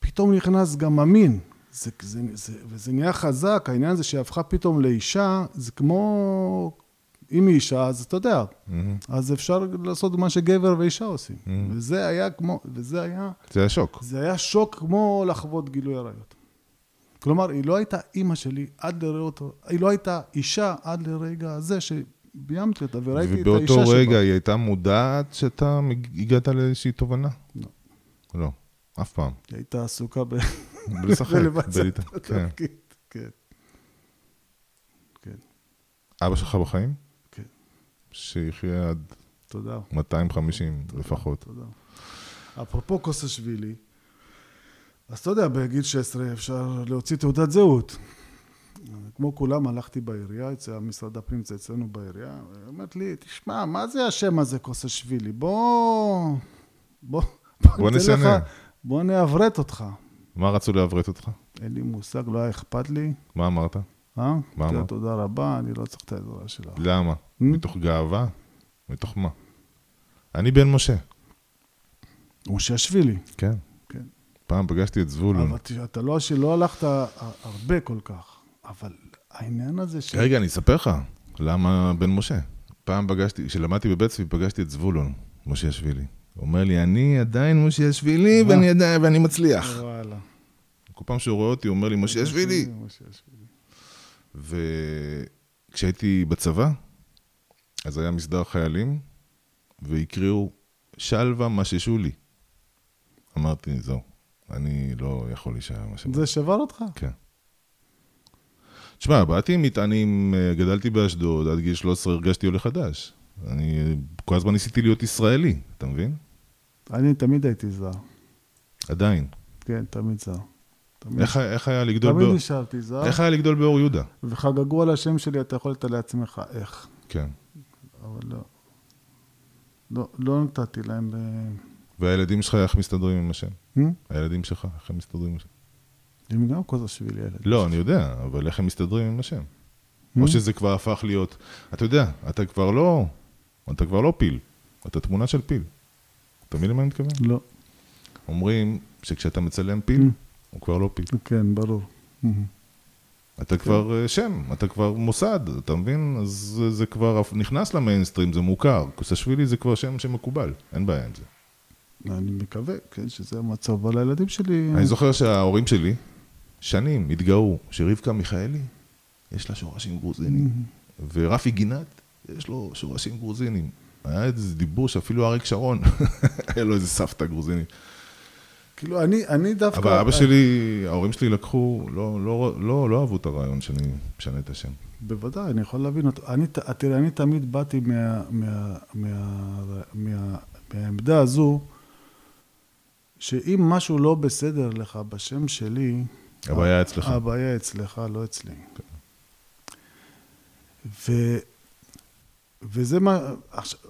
פתאום נכנס גם המין. זה, זה, זה, וזה נהיה חזק, העניין הזה שהיא הפכה פתאום לאישה, זה כמו... אם היא אישה, אז אתה יודע, Mm. אז אפשר לעשות מה שגבר ואישה עושים. Mm. וזה היה כמו, וזה היה, זה היה שוק. זה היה שוק כמו לחוות גילוי עריות. כלומר, היא לא הייתה אימא שלי עד לראות, היא לא הייתה אישה עד לרגע הזה שביימתי אותה וראיתי את האישה ובאותו שבה. רגע היא הייתה מודעת שאתה הגעת לאיזושהי תובנה? לא. לא, אף פעם. היא הייתה עסוקה ב... בלשחק. בלבצע בלהת- את כן. התפקיד, כן. כן, אבא שלך בחיים? כן. שיחיה עד תודה. 250 לפחות. תודה. אפרופו קוסשווילי, אז אתה יודע, בגיל 16 אפשר להוציא תעודת זהות. כמו כולם, הלכתי בעירייה, אצל משרד הפנים, זה אצלנו בעירייה, היא אומרת לי, תשמע, מה זה השם הזה, קוסשווילי? בוא... בוא... בוא נשנה. בוא נעברת אותך. מה רצו לעברת אותך? אין לי מושג, לא היה אכפת לי. מה אמרת? אה? מה אמרת? תודה רבה, אני לא צריך את העזרה שלך. למה? Hmm? מתוך גאווה? מתוך מה? אני בן משה. מושיאשווילי. כן. כן. פעם פגשתי את זבולון. אבל אתה לא, שלא הלכת הרבה כל כך, אבל העניין הזה ש... רגע, אני אספר לך. למה בן משה? פעם פגשתי, כשלמדתי בבית צבי, פגשתי את זבולון, מושיאשוילי. הוא אומר לי, אני עדיין מושיאשוילי, מה? ואני עדיין, ואני מצליח. וואלה. כל פעם שהוא רואה אותי, הוא אומר לי, מושיאשוילי. מושיאשוילי. וכשהייתי בצבא, אז היה מסדר חיילים, והקריאו שלווה מששו לי. אמרתי, זהו, אני לא יכול להישאר מה שאמרתי. זה שבר אותך? כן. תשמע, באתי עם מטענים, אה, גדלתי באשדוד, עד גיל 13 הרגשתי עולה חדש. אני אה, כל הזמן ניסיתי להיות ישראלי, אתה מבין? אני תמיד הייתי זר. עדיין. כן, תמיד זר. תמיד- איך, איך היה לגדול תמיד באור... נשארתי זר, איך היה לגדול באור יהודה? וחגגו על השם שלי, אתה יכול לתת לעצמך איך. כן. אבל לא. לא, לא נתתי להם ב... והילדים שלך, איך מסתדרים עם השם? הילדים שלך, איך הם מסתדרים עם השם? הם גם קוזשווילי ילד. לא, אני יודע, אבל איך הם מסתדרים עם השם? או שזה כבר הפך להיות... אתה יודע, אתה כבר לא... אתה כבר לא פיל. אתה תמונה של פיל. אתה מבין למה אני מתכוון? לא. אומרים שכשאתה מצלם פיל. הוא כבר לא פיל. כן, ברור. אתה כבר אה, שם, אתה כבר מוסד, אתה מבין? אז זה, כבר נכנס למיינסטרים, זה מוכר. קוסשווילי זה כבר שם שמקובל, אין בעיה עם זה. אני מקווה, כן, שזה המצב, אבל הילדים שלי... אני זוכר שההורים שלי, שנים, התגאו שרבקה מיכאלי, יש לה שורשים גרוזינים, ורפי גינת, יש לו שורשים גרוזינים. היה איזה דיבור שאפילו אריק שרון, היה לו איזה סבתא גרוזינית. כאילו, אני, אני דווקא... אבל אבא שלי, ההורים שלי לקחו, לא, לא, לא, לא אהבו את הרעיון שאני משנה את השם. בוודאי, אני יכול להבין אותו. אני, תראה, אני תמיד באתי מה, מה, מה, מה, מהעמדה הזו, שאם משהו לא בסדר לך בשם שלי, הבעיה אצלך. הבעיה אצלך, לא אצלי. ו... וזה מה... עכשיו,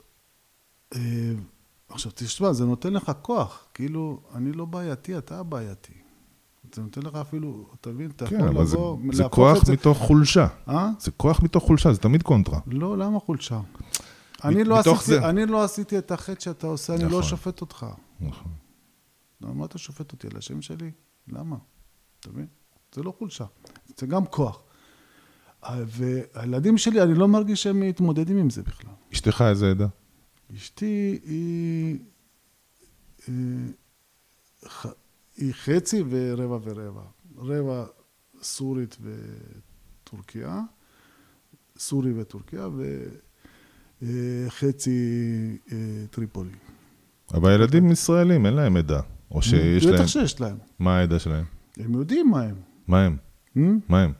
אה, עכשיו, תשמע, זה נותן לך כוח. כאילו, אני לא בעייתי, אתה הבעייתי. זה נותן לך אפילו, אתה מבין? אתה כן, יכול זה, לבוא, זה להפוך כוח זה... מתוך חולשה. אה? זה כוח מתוך חולשה, זה תמיד קונטרה. לא, למה חולשה? אני לא, עשיתי, זה. אני לא עשיתי את החטא שאתה עושה, אני נכון. לא שופט אותך. נכון. למה אתה שופט אותי על השם שלי? למה? אתה מבין? זה לא חולשה, זה גם כוח. אה, והילדים שלי, אני לא מרגיש שהם מתמודדים עם זה בכלל. אשתך איזה עדה? אשתי היא, אה, היא חצי ורבע ורבע. רבע סורית וטורקיה, סורי וטורקיה, וחצי אה, טריפולי. אבל הילדים ישראלים, אין להם עדה. או שיש להם... בטח שיש להם. מה העדה שלהם? הם יודעים מה הם. מה הם? מה הם?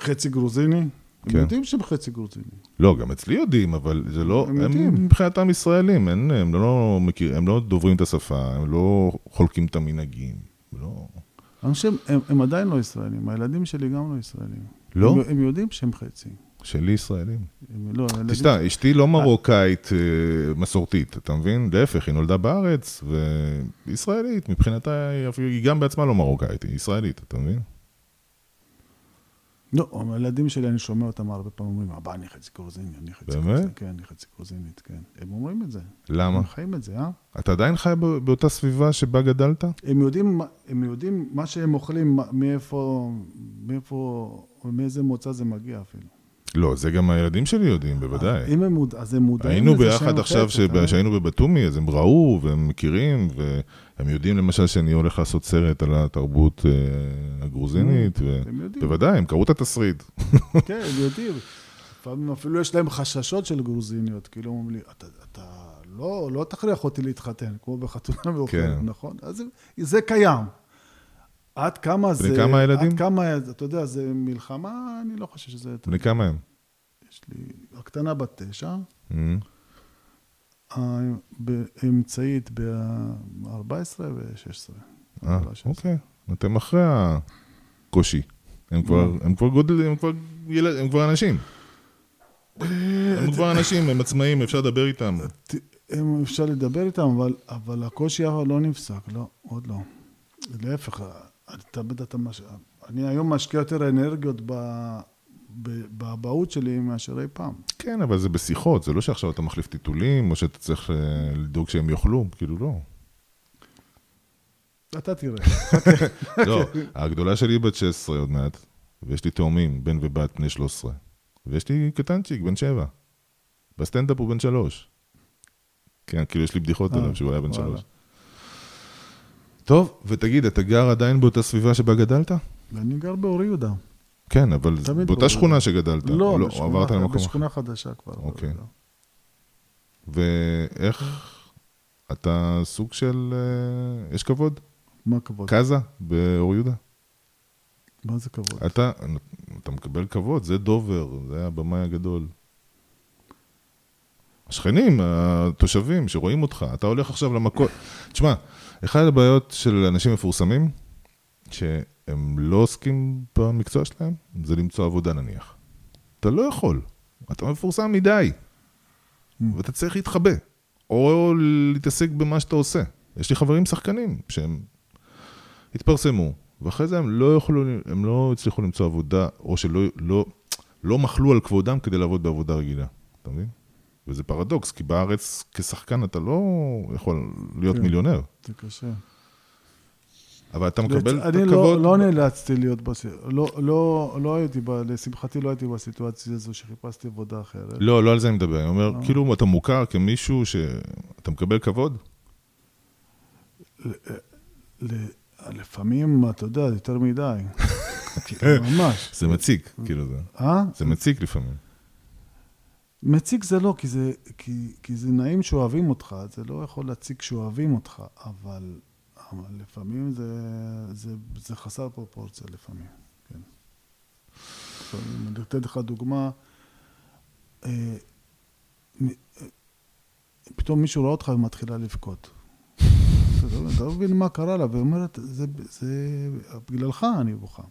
חצי גרוזיני? הם כן. יודעים שהם חצי גרוזיני. לא, גם אצלי יודעים, אבל זה לא... הם הם יודעים. מבחינתם ישראלים, אין, הם לא מכיר, הם לא דוברים את השפה, הם לא חולקים את המנהגים. לא... חושב, הם, הם עדיין לא ישראלים, הילדים שלי גם לא ישראלים. לא? הם, הם יודעים שהם חצי. שלי ישראלים. הם, לא, הילדים... תשמע, אשתי לא מרוקאית אה, מסורתית, אתה מבין? להפך, היא נולדה בארץ, והיא ישראלית, מבחינתה, היא גם בעצמה לא מרוקאית, היא ישראלית, אתה מבין? לא, הילדים שלי, אני שומע אותם הרבה פעמים אומרים, אבא, אני חצי גרוזיני, אני חצי באמת? גרוזינית. כן, אני חצי גרוזינית, כן. הם אומרים את זה. למה? הם חיים את זה, אה? אתה עדיין חי באותה סביבה שבה גדלת? הם יודעים, הם יודעים מה שהם אוכלים, מאיפה, מאיפה, מאיזה מוצא זה מגיע אפילו. לא, זה גם הילדים שלי יודעים, בוודאי. אם הם מודע, אז הם מודעים היינו לזה ביחד שהם עכשיו? כשהיינו בבתומי, אז הם ראו והם מכירים, והם יודעים למשל שאני הולך לעשות סרט על התרבות אה, הגרוזינית, ו... הם יודעים. בוודאי, הם קראו את התסריט. כן, הם יודעים. לפעמים אפילו יש להם חששות של גרוזיניות, כאילו אומרים לי, אתה, אתה לא, לא תכריח אותי להתחתן, כמו בחתונה מאוחרת, כן. נכון? אז זה קיים. עד כמה זה... כמה הילדים? עד כמה, אתה יודע, זה מלחמה, אני לא חושב שזה... בני כמה הם? יש לי... הקטנה בת תשע, האמצעית ב-14 ו-16. אה, אוקיי. אתם אחרי הקושי. הם כבר, הם כבר גודלים, הם כבר ילד, הם כבר אנשים. הם כבר אנשים, הם עצמאים, אפשר לדבר איתם. הם, אפשר לדבר איתם, אבל, אבל הקושי לא נפסק, לא, עוד לא. להפך, אתה בטח, אתה מש... אני היום משקיע יותר אנרגיות ב... באבהות שלי מאשר אי פעם. כן, אבל זה בשיחות, זה לא שעכשיו אתה מחליף טיטולים, או שאתה צריך אה, לדאוג שהם יאכלו, כאילו לא. אתה תראה. לא, הגדולה שלי בת 16 עוד מעט, ויש לי תאומים, בן ובת בני 13. ויש לי קטנצ'יק, בן 7. בסטנדאפ הוא בן 3. כן, כאילו יש לי בדיחות אה, עליו שהוא היה בן וואלה. 3. טוב, ותגיד, אתה גר עדיין באותה סביבה שבה גדלת? ואני גר באור יהודה. כן, אבל באותה שכונה. שגדלת. לא, או בשכונה, עברת למקום. בשכונה חדשה כבר. אוקיי. ואיך אתה סוג של... אה, יש כבוד? מה כבוד? קאזה באור יהודה? מה זה כבוד? אתה, אתה מקבל כבוד, זה דובר, זה הבמאי הגדול. השכנים, התושבים שרואים אותך, אתה הולך עכשיו למקום... תשמע, אחת הבעיות של אנשים מפורסמים, שהם לא עוסקים במקצוע שלהם, זה למצוא עבודה נניח. אתה לא יכול, אתה מפורסם מדי, ואתה צריך להתחבא, או להתעסק במה שאתה עושה. יש לי חברים שחקנים שהם התפרסמו, ואחרי זה הם לא יכולו, הם לא הצליחו למצוא עבודה, או שלא לא, לא מחלו על כבודם כדי לעבוד בעבודה רגילה, אתה מבין? וזה פרדוקס, כי בארץ כשחקן אתה לא יכול להיות כן. מיליונר, זה קשה. אבל אתה מקבל את אני הכבוד. לא, לא נאלצתי להיות, בס... לא, לא, לא הייתי, ב... לשמחתי לא הייתי בסיטואציה הזו שחיפשתי עבודה אחרת. לא, לא על זה אני מדבר, אני אומר, אה. כאילו אתה מוכר כמישהו שאתה מקבל כבוד? ל... לפעמים, אתה יודע, יותר מדי. כאילו, ממש. זה מציק, כאילו זה, אה? זה מציק לפעמים. מציק זה לא, כי זה, כי, כי זה נעים שאוהבים אותך, זה לא יכול להציק שאוהבים אותך, אבל, אבל לפעמים זה, זה, זה חסר פרופורציה לפעמים, כן. אני אתן לך דוגמה, אה, אה, פתאום מישהו רואה אותך ומתחילה לבכות. לא- אתה לא מבין מה קרה לה, והיא אומרת, זה בגללך אני בוכה.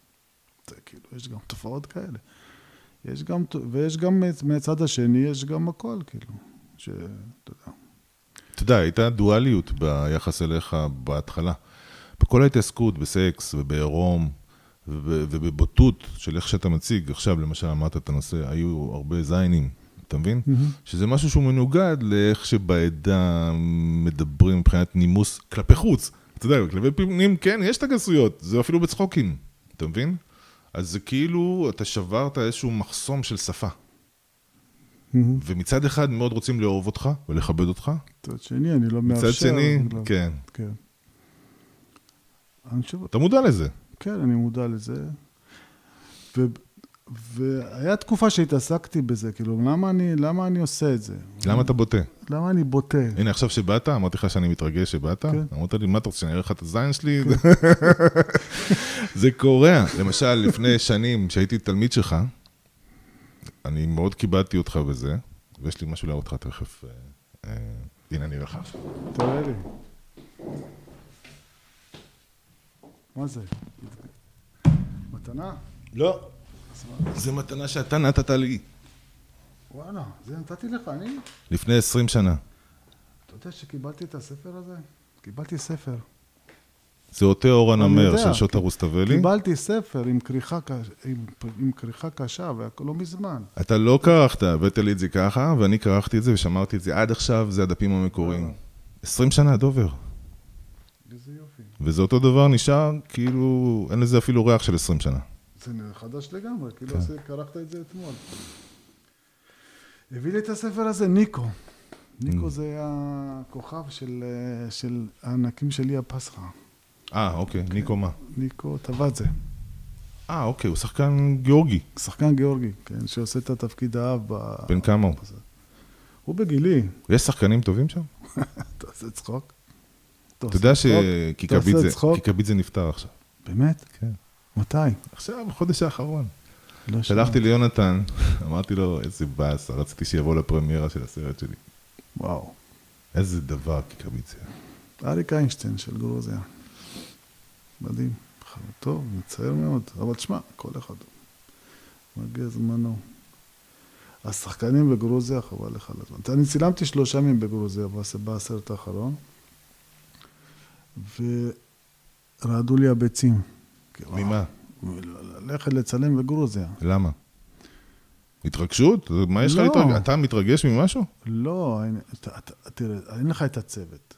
זה כאילו, יש גם תופעות כאלה. יש גם, ויש גם מהצד השני, יש גם הכל, כאילו, שאתה יודע. אתה יודע, הייתה דואליות ביחס אליך בהתחלה. בכל ההתעסקות בסקס ובעירום וב- ובבוטות של איך שאתה מציג, עכשיו למשל אמרת את הנושא, היו הרבה זיינים, אתה מבין? שזה משהו שהוא מנוגד לאיך שבעדה מדברים מבחינת נימוס כלפי חוץ. אתה יודע, כלפי פנים, כן, יש את הגסויות, זה אפילו בצחוקים, אתה מבין? אז זה כאילו, אתה שברת איזשהו מחסום של שפה. ומצד אחד מאוד רוצים לאהוב אותך ולכבד אותך, מצד שני, אני לא מאפשר. מצד שני, בגלל- כן. כן. אני חושב, אתה מודע לזה. כן, אני מודע לזה. ו... והיה תקופה שהתעסקתי בזה, כאילו, למה אני, למה אני עושה את זה? למה אתה בוטה? למה אני בוטה? הנה, עכשיו שבאת, אמרתי לך שאני מתרגש שבאת, כן. אמרת לי, מה אתה רוצה, שאני אראה לך את הזין שלי? זה קורע. למשל, לפני שנים, כשהייתי תלמיד שלך, אני מאוד כיבדתי אותך בזה, ויש לי משהו להראות לך תכף. אה, אה, הנה, אני אלך. תראה לי. מה זה? מתנה? לא. זה מתנה שאתה נתת לי וואלה, זה נתתי לך, אני? לפני 20 שנה. אתה יודע שקיבלתי את הספר הזה? קיבלתי ספר. זה עוטה אור הנמר של שוטה רוסטבלי. קיבלתי ספר עם כריכה עם- עם כריכה קשה, והכל לא מזמן. אתה לא כרכת, הבאת לי את זה ככה, ואני כרכתי את זה ושמרתי את זה עד עכשיו, זה הדפים המקוריים. 20 שנה, דובר. איזה יופי. וזה אותו דבר נשאר, כאילו, אין לזה אפילו ריח של 20 שנה. זה חדש לגמרי, כאילו כן. כרכת את זה אתמול. הביא לי את הספר הזה ניקו. ניקו זה הכוכב של, אה, של הענקים של אי הפסחא. אה, אוקיי, ניקו מה? ניקו טבדזה. אה, אוקיי, הוא שחקן גיאורגי. שחקן גיאורגי, כן, שעושה את התפקיד האב. ב- בן כמה הוא? הוא בגילי. יש שחקנים טובים שם? אתה עושה צחוק? אתה יודע שקיקבידזה נפטר עכשיו. באמת? כן. מתי? עכשיו, בחודש האחרון. לא שלחתי ליונתן, אמרתי לו, איזה באסה, רציתי שיבוא לפרמיירה של הסרט שלי. וואו. איזה דבר קיקבידזה. אריק איינשטיין של גרוזיה. מדהים. טוב, מצער מאוד. אבל תשמע, כל אחד מגיע זמנו. השחקנים בגרוזיה, חבל לך על הזמן. אני צילמתי שלושה ימים בגרוזיה בס- בסרט האחרון, ורעדו לי הביצים. ממה? ללכת לצלם בגרוזיה. למה? התרגשות? מה יש לך לא. להתרגש? אתה מתרגש ממשהו? לא, תראה, אין לך את הצוות.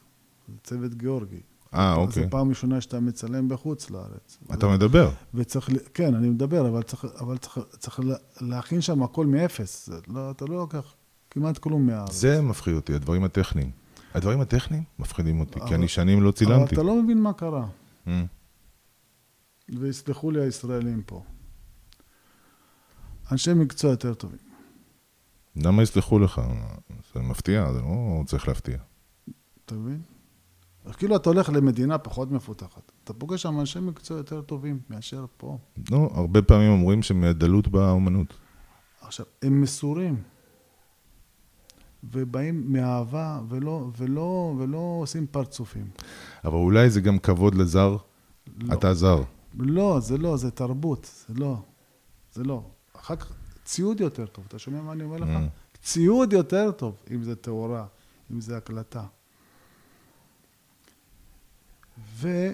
זה צוות גיאורגי. אה, זו אוקיי. פעם ראשונה שאתה מצלם בחוץ לארץ. אתה מדבר. וצריך, כן, אני מדבר, אבל צריך, אבל צריך, צריך לה- להכין שם הכל מאפס. לא, אתה לא לוקח כמעט כלום מהארץ. זה מפחיד אותי, הדברים הטכניים. הדברים הטכניים מפחידים אותי, כי אבל- אני שנים לא אבל צילמתי. אתה לא מבין מה קרה. Mm. ויסלחו לי הישראלים פה. אנשי מקצוע יותר טובים. למה יסלחו לך? זה מפתיע, זה לא צריך להפתיע. אתה מבין? כאילו אתה הולך למדינה פחות מפותחת. אתה פוגש שם אנשי מקצוע יותר טובים מאשר פה. לא, הרבה פעמים אומרים שמהדלות באה האומנות. עכשיו, הם מסורים. ובאים מאהבה, ולא, ולא, ולא עושים פרצופים. אבל אולי זה גם כבוד לזר, לא. אתה זר. לא, זה לא, זה תרבות, זה לא. זה לא. אחר כך, ציוד יותר טוב, אתה שומע מה אני אומר לך? Mm. ציוד יותר טוב, אם זה תאורה, אם זה הקלטה. ו...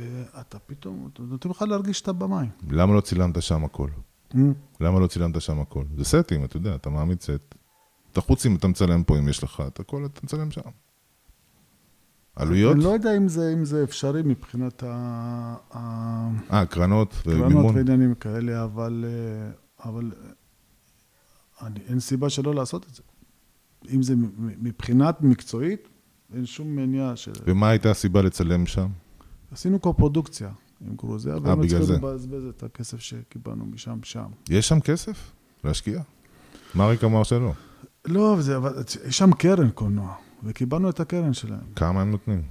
ואתה פתאום, אתה נותן לך להרגיש את הבמאי. למה לא צילמת שם הכל? למה לא צילמת שם הכל? זה סטים, אתה יודע, אתה מעמיד סט. אתה חוץ אם אתה מצלם פה, אם יש לך את הכל, אתה מצלם שם. עלויות? אני לא יודע אם זה, אם זה אפשרי מבחינת ה... אה, קרנות קרנות ומימון? ועניינים כאלה, אבל, אה, אבל אה, אני, אין סיבה שלא לעשות את זה. אם זה מבחינת מקצועית, אין שום מניעה של... ומה הייתה הסיבה לצלם שם? עשינו קופרודוקציה עם גרוזיה, בגלל צריכים זה. לבזבז את הכסף שקיבלנו משם שם. יש שם כסף? להשקיע? מריק אמר שלא. לא, זה, אבל יש שם קרן קולנוע, וקיבלנו את הקרן שלהם. כמה הם נותנים?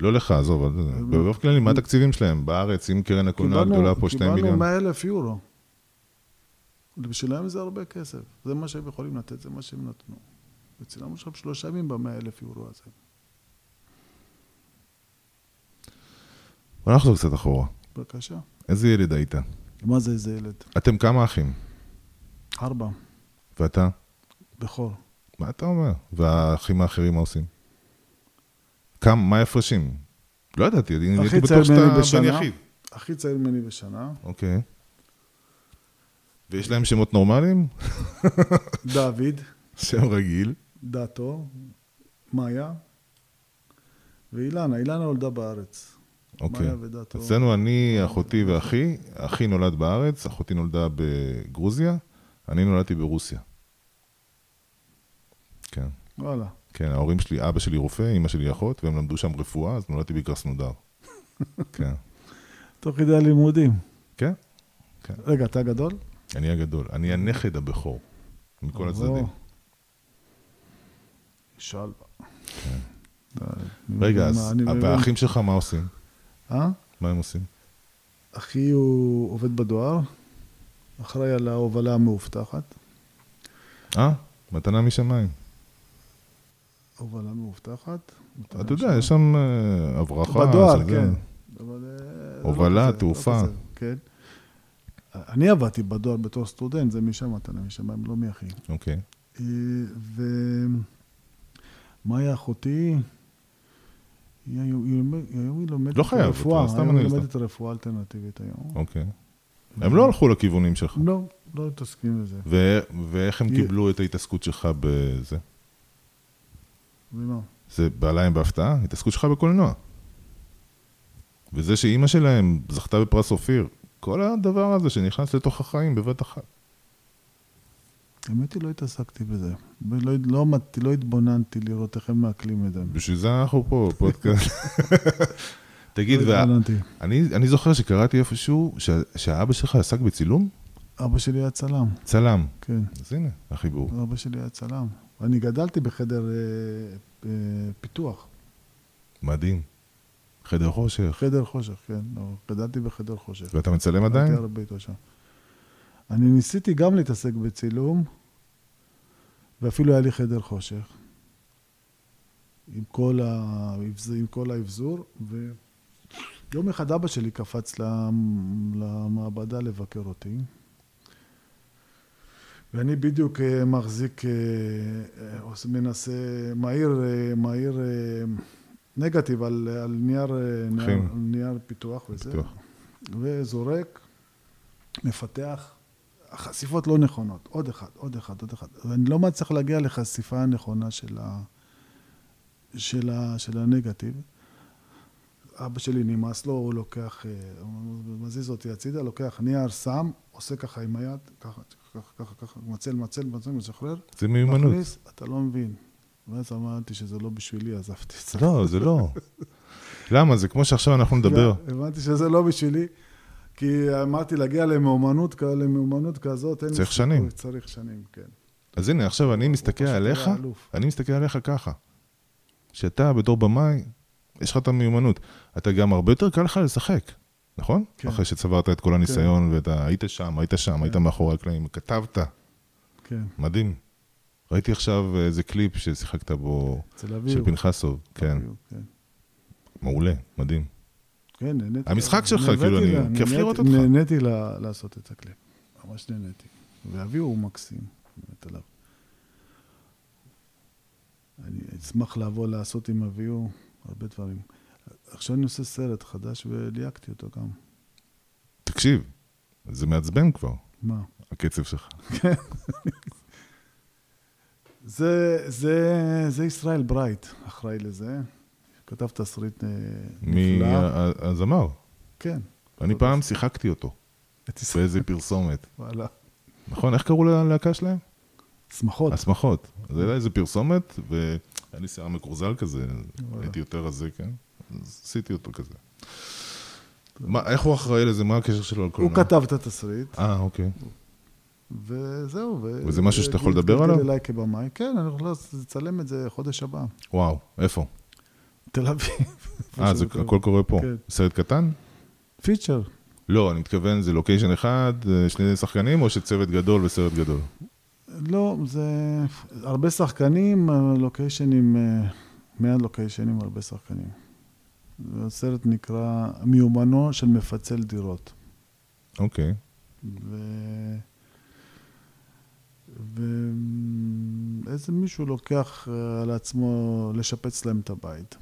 לא לך, עזוב, לא- באופן כללי, מה התקציבים שלהם? בארץ, עם קרן הקולנוע הגדולה פה 2 מיליון. קיבלנו 100 אלף יורו. בשבילם זה הרבה כסף. זה מה שהם יכולים לתת, זה מה שהם נתנו. וצילמנו שם שלושה ימים במאה אלף יורו הזה. בוא נחזור קצת אחורה. בבקשה. איזה ילד היית? מה זה איזה ילד? אתם כמה אחים? ארבע. ואתה? בכור. מה אתה אומר? והאחים האחרים מה עושים? כמה, מה ההפרשים? לא ידעתי, אני הייתי בטוח שאתה בן. יחיד. הכי צעיר ממני בשנה, אוקיי. ויש להם שמות נורמליים? דוד, שם רגיל. דתו, מאיה, ואילנה. אילנה נולדה בארץ. אוקיי. מאיה ודתו. אצלנו אני, אחותי ואחי, אחי נולד בארץ, אחותי נולדה בגרוזיה, אני נולדתי ברוסיה. כן. וואלה. כן, ההורים שלי, אבא שלי רופא, אמא שלי אחות, והם למדו שם רפואה, אז נולדתי בקרסנודר. כן. תוך כדי הלימודים. כן, רגע, אתה גדול? אני הגדול. אני הנכד הבכור, מכל הצדדים. שלווה. רגע, מה, אז. והאחים שלך מה עושים? אה? מה הם עושים? אחי הוא עובד בדואר, אחראי על ההובלה המאובטחת. אה? מתנה משמיים. הובלה מאובטחת. אתה יודע, יש שם אה, הברחה. בדואר, כן. אה, לא הובלה, לא תעופה. כן. אני עבדתי בדואר בתור סטודנט, זה משם מתנה משמיים, לא מאחי. אוקיי. אה, ומאיה אחותי, היא היום היא לומדת לא חייב, רפואה, סתם היום היא אני- לומדת רפואה אלטרנטיבית היום. אוקיי. הם לא הלכו לכיוונים שלך. לא, לא מתעסקים בזה. ואיך הם קיבלו את ההתעסקות שלך בזה? ומה? זה בא להם בהפתעה? התעסקות שלך בקולנוע. וזה שאימא שלהם זכתה בפרס אופיר, כל הדבר הזה שנכנס לתוך החיים בבת אחת. האמת היא, לא התעסקתי בזה. לא, עמדתי, לא התבוננתי לראות איך הם מעכלים את זה. בשביל זה אנחנו פה, פודקאסט. תגיד, לא וה-. אני אני זוכר שקראתי איפשהו שה- שהאבא שלך עסק בצילום? אבא שלי היה צלם, צלם. כן. אז הנה, החיבור. אבא שלי היה צלם. אני גדלתי בחדר אה, אה, פיתוח. מדהים. חדר חושך. חדר חושך, כן. לא, גדלתי בחדר חושך. ואתה מצלם עדיין? הייתי הרבה איתו שם. אני ניסיתי גם להתעסק בצילום, ואפילו היה לי חדר חושך. עם כל, ה... עם כל האבזור, ויום אחד אבא שלי קפץ למ- למעבדה לבקר אותי, ואני בדיוק אה, מחזיק, אה, אה, מנסה, מעיר, מעיר אה, נגטיב על, על נייר, נייר. נייר פיתוח וזה. פיתוח. וזורק, מפתח, החשיפות לא נכונות, עוד אחד, עוד אחד, עוד אחד. ואני לא מצליח להגיע לחשיפה הנכונה של, ה, של, ה, של הנגטיב. אבא שלי נמאס לו, הוא לוקח, הוא מזיז אותי הצידה, לוקח נייר, שם, עושה ככה עם היד, ככה, ככה, ככה, ככה, מצל, מצל, מצל, משחרר, זה מיומנות. מכניס, אתה לא מבין. ואז אמרתי שזה לא בשבילי, עזבתי את זה. לא, זה לא. למה? זה כמו שעכשיו אנחנו נדבר. הבנתי שזה לא בשבילי, כי אמרתי להגיע למיומנות, כ- למיומנות כזאת, אין צריך. שנים. צריך שנים, כן. אז הנה, עכשיו אני מסתכל עליך. אני מסתכל עליך ככה. שאתה בתור במאי, יש לך את המיומנות. אתה גם הרבה יותר קל לך לשחק, נכון? כן. אחרי שצברת את כל הניסיון, ואתה היית שם, היית שם, היית מאחורי הקלעים, כתבת, כן, מדהים. ראיתי עכשיו איזה קליפ ששיחקת בו. של פנחסוב, כן, כן. מעולה, מדהים. כן, נהניתי. המשחק שלך, נהניתי כאילו, אני- לה- כיף לראות אותך. נהניתי לה- לעשות את הקליפ, ממש נהניתי. ואביו הוא מקסים, באמת עליו. אני אשמח לבוא לעשות עם אביו הרבה דברים. עכשיו אני עושה סרט חדש וליהקתי אותו גם. תקשיב, זה מעצבן כבר, מה? הקצב שלך. זה, זה, זה ישראל ברייט אחראי לזה. כתב תסריט אה, נפלא. מהזמר. כן. אני פעם שיחקתי אותו. באיזה פרסומת. וואלה. נכון? איך קראו ללהקה שלהם? שמחות. השמחות. זה היה איזה פרסומת, והיה לי שיער מקורזל כזה. הייתי יותר רזה, כן? עשיתי אותו כזה. מה, איך הוא אחראי לזה? מה הקשר שלו הוא לקולנוע? כתב את התסריט, אה, אוקיי. וזהו. ו- וזה משהו שאתה יכול לדבר עליו? אליי כבמאי. כן, אני יכול לצלם את זה חודש הבא. וואו, איפה? תל אביב. אה, זה הכל קורה פה. כן. סרט קטן? פיצ'ר. לא, אני מתכוון, זה לוקיישן אחד, אה, שני שחקנים, או שצוות גדול וסרט גדול? לא, זה הרבה שחקנים, לוקיישנים, 100 לוקיישנים, הרבה שחקנים. הסרט נקרא מיומנו של מפצל דירות. אוקיי. ו... ואיזה מישהו לוקח אה, על עצמו לשפץ להם את הבית.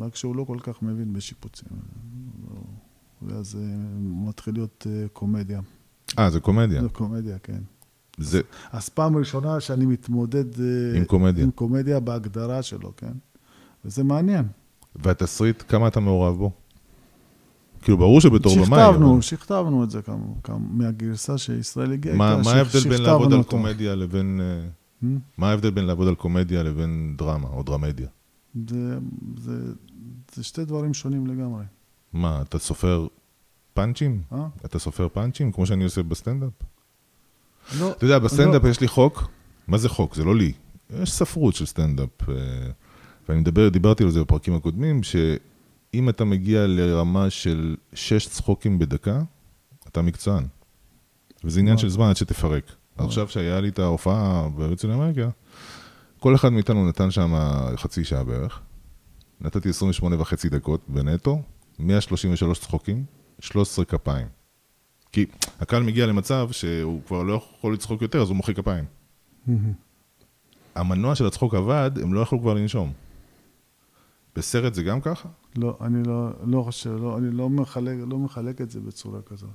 רק שהוא לא כל כך מבין בשיפוצים. ואז זה מתחיל להיות אה, קומדיה. אה, זה קומדיה. זה קומדיה, כן. זה אז פעם ראשונה שאני מתמודד אה, עם קומדיה. עם קומדיה בהגדרה שלו, כן? וזה מעניין. והתסריט, כמה אתה מעורב בו? כאילו, ברור שבתור במאי. שכתבנו, אבל- שכתבנו את זה כמה, כמה, מהגרסה שישראל הגיעה מה ההבדל בין לעבוד על. קומדיה לבין... אה, Hmm? מה ההבדל בין לעבוד על קומדיה לבין דרמה או דרמדיה? זה, זה, זה שתי דברים שונים לגמרי. מה, אתה סופר פאנצ'ים? אה? אתה סופר פאנצ'ים כמו שאני עושה בסטנדאפ? לא, אתה יודע, בסטנדאפ לא. יש לי חוק, מה זה חוק? זה לא לי. יש ספרות של סטנדאפ, אה, ואני מדבר, דיברתי על זה בפרקים הקודמים, שאם אתה מגיע לרמה של שש צחוקים בדקה, אתה מקצוען. וזה עניין. של זמן עד שתפרק. עכשיו שהיה לי את ההופעה בארצות אמריקה, כל אחד מאיתנו נתן שם חצי שעה בערך. נתתי 28 וחצי דקות בנטו, 133 צחוקים, 13 כפיים. כי הקהל מגיע למצב שהוא כבר לא יכול לצחוק יותר, אז הוא מוחא כפיים. המנוע של הצחוק עבד, הם לא יכלו כבר לנשום. בסרט זה גם ככה? לא, אני לא, לא חושב, לא, אני לא מחלק, לא מחלק את זה בצורה כזאת.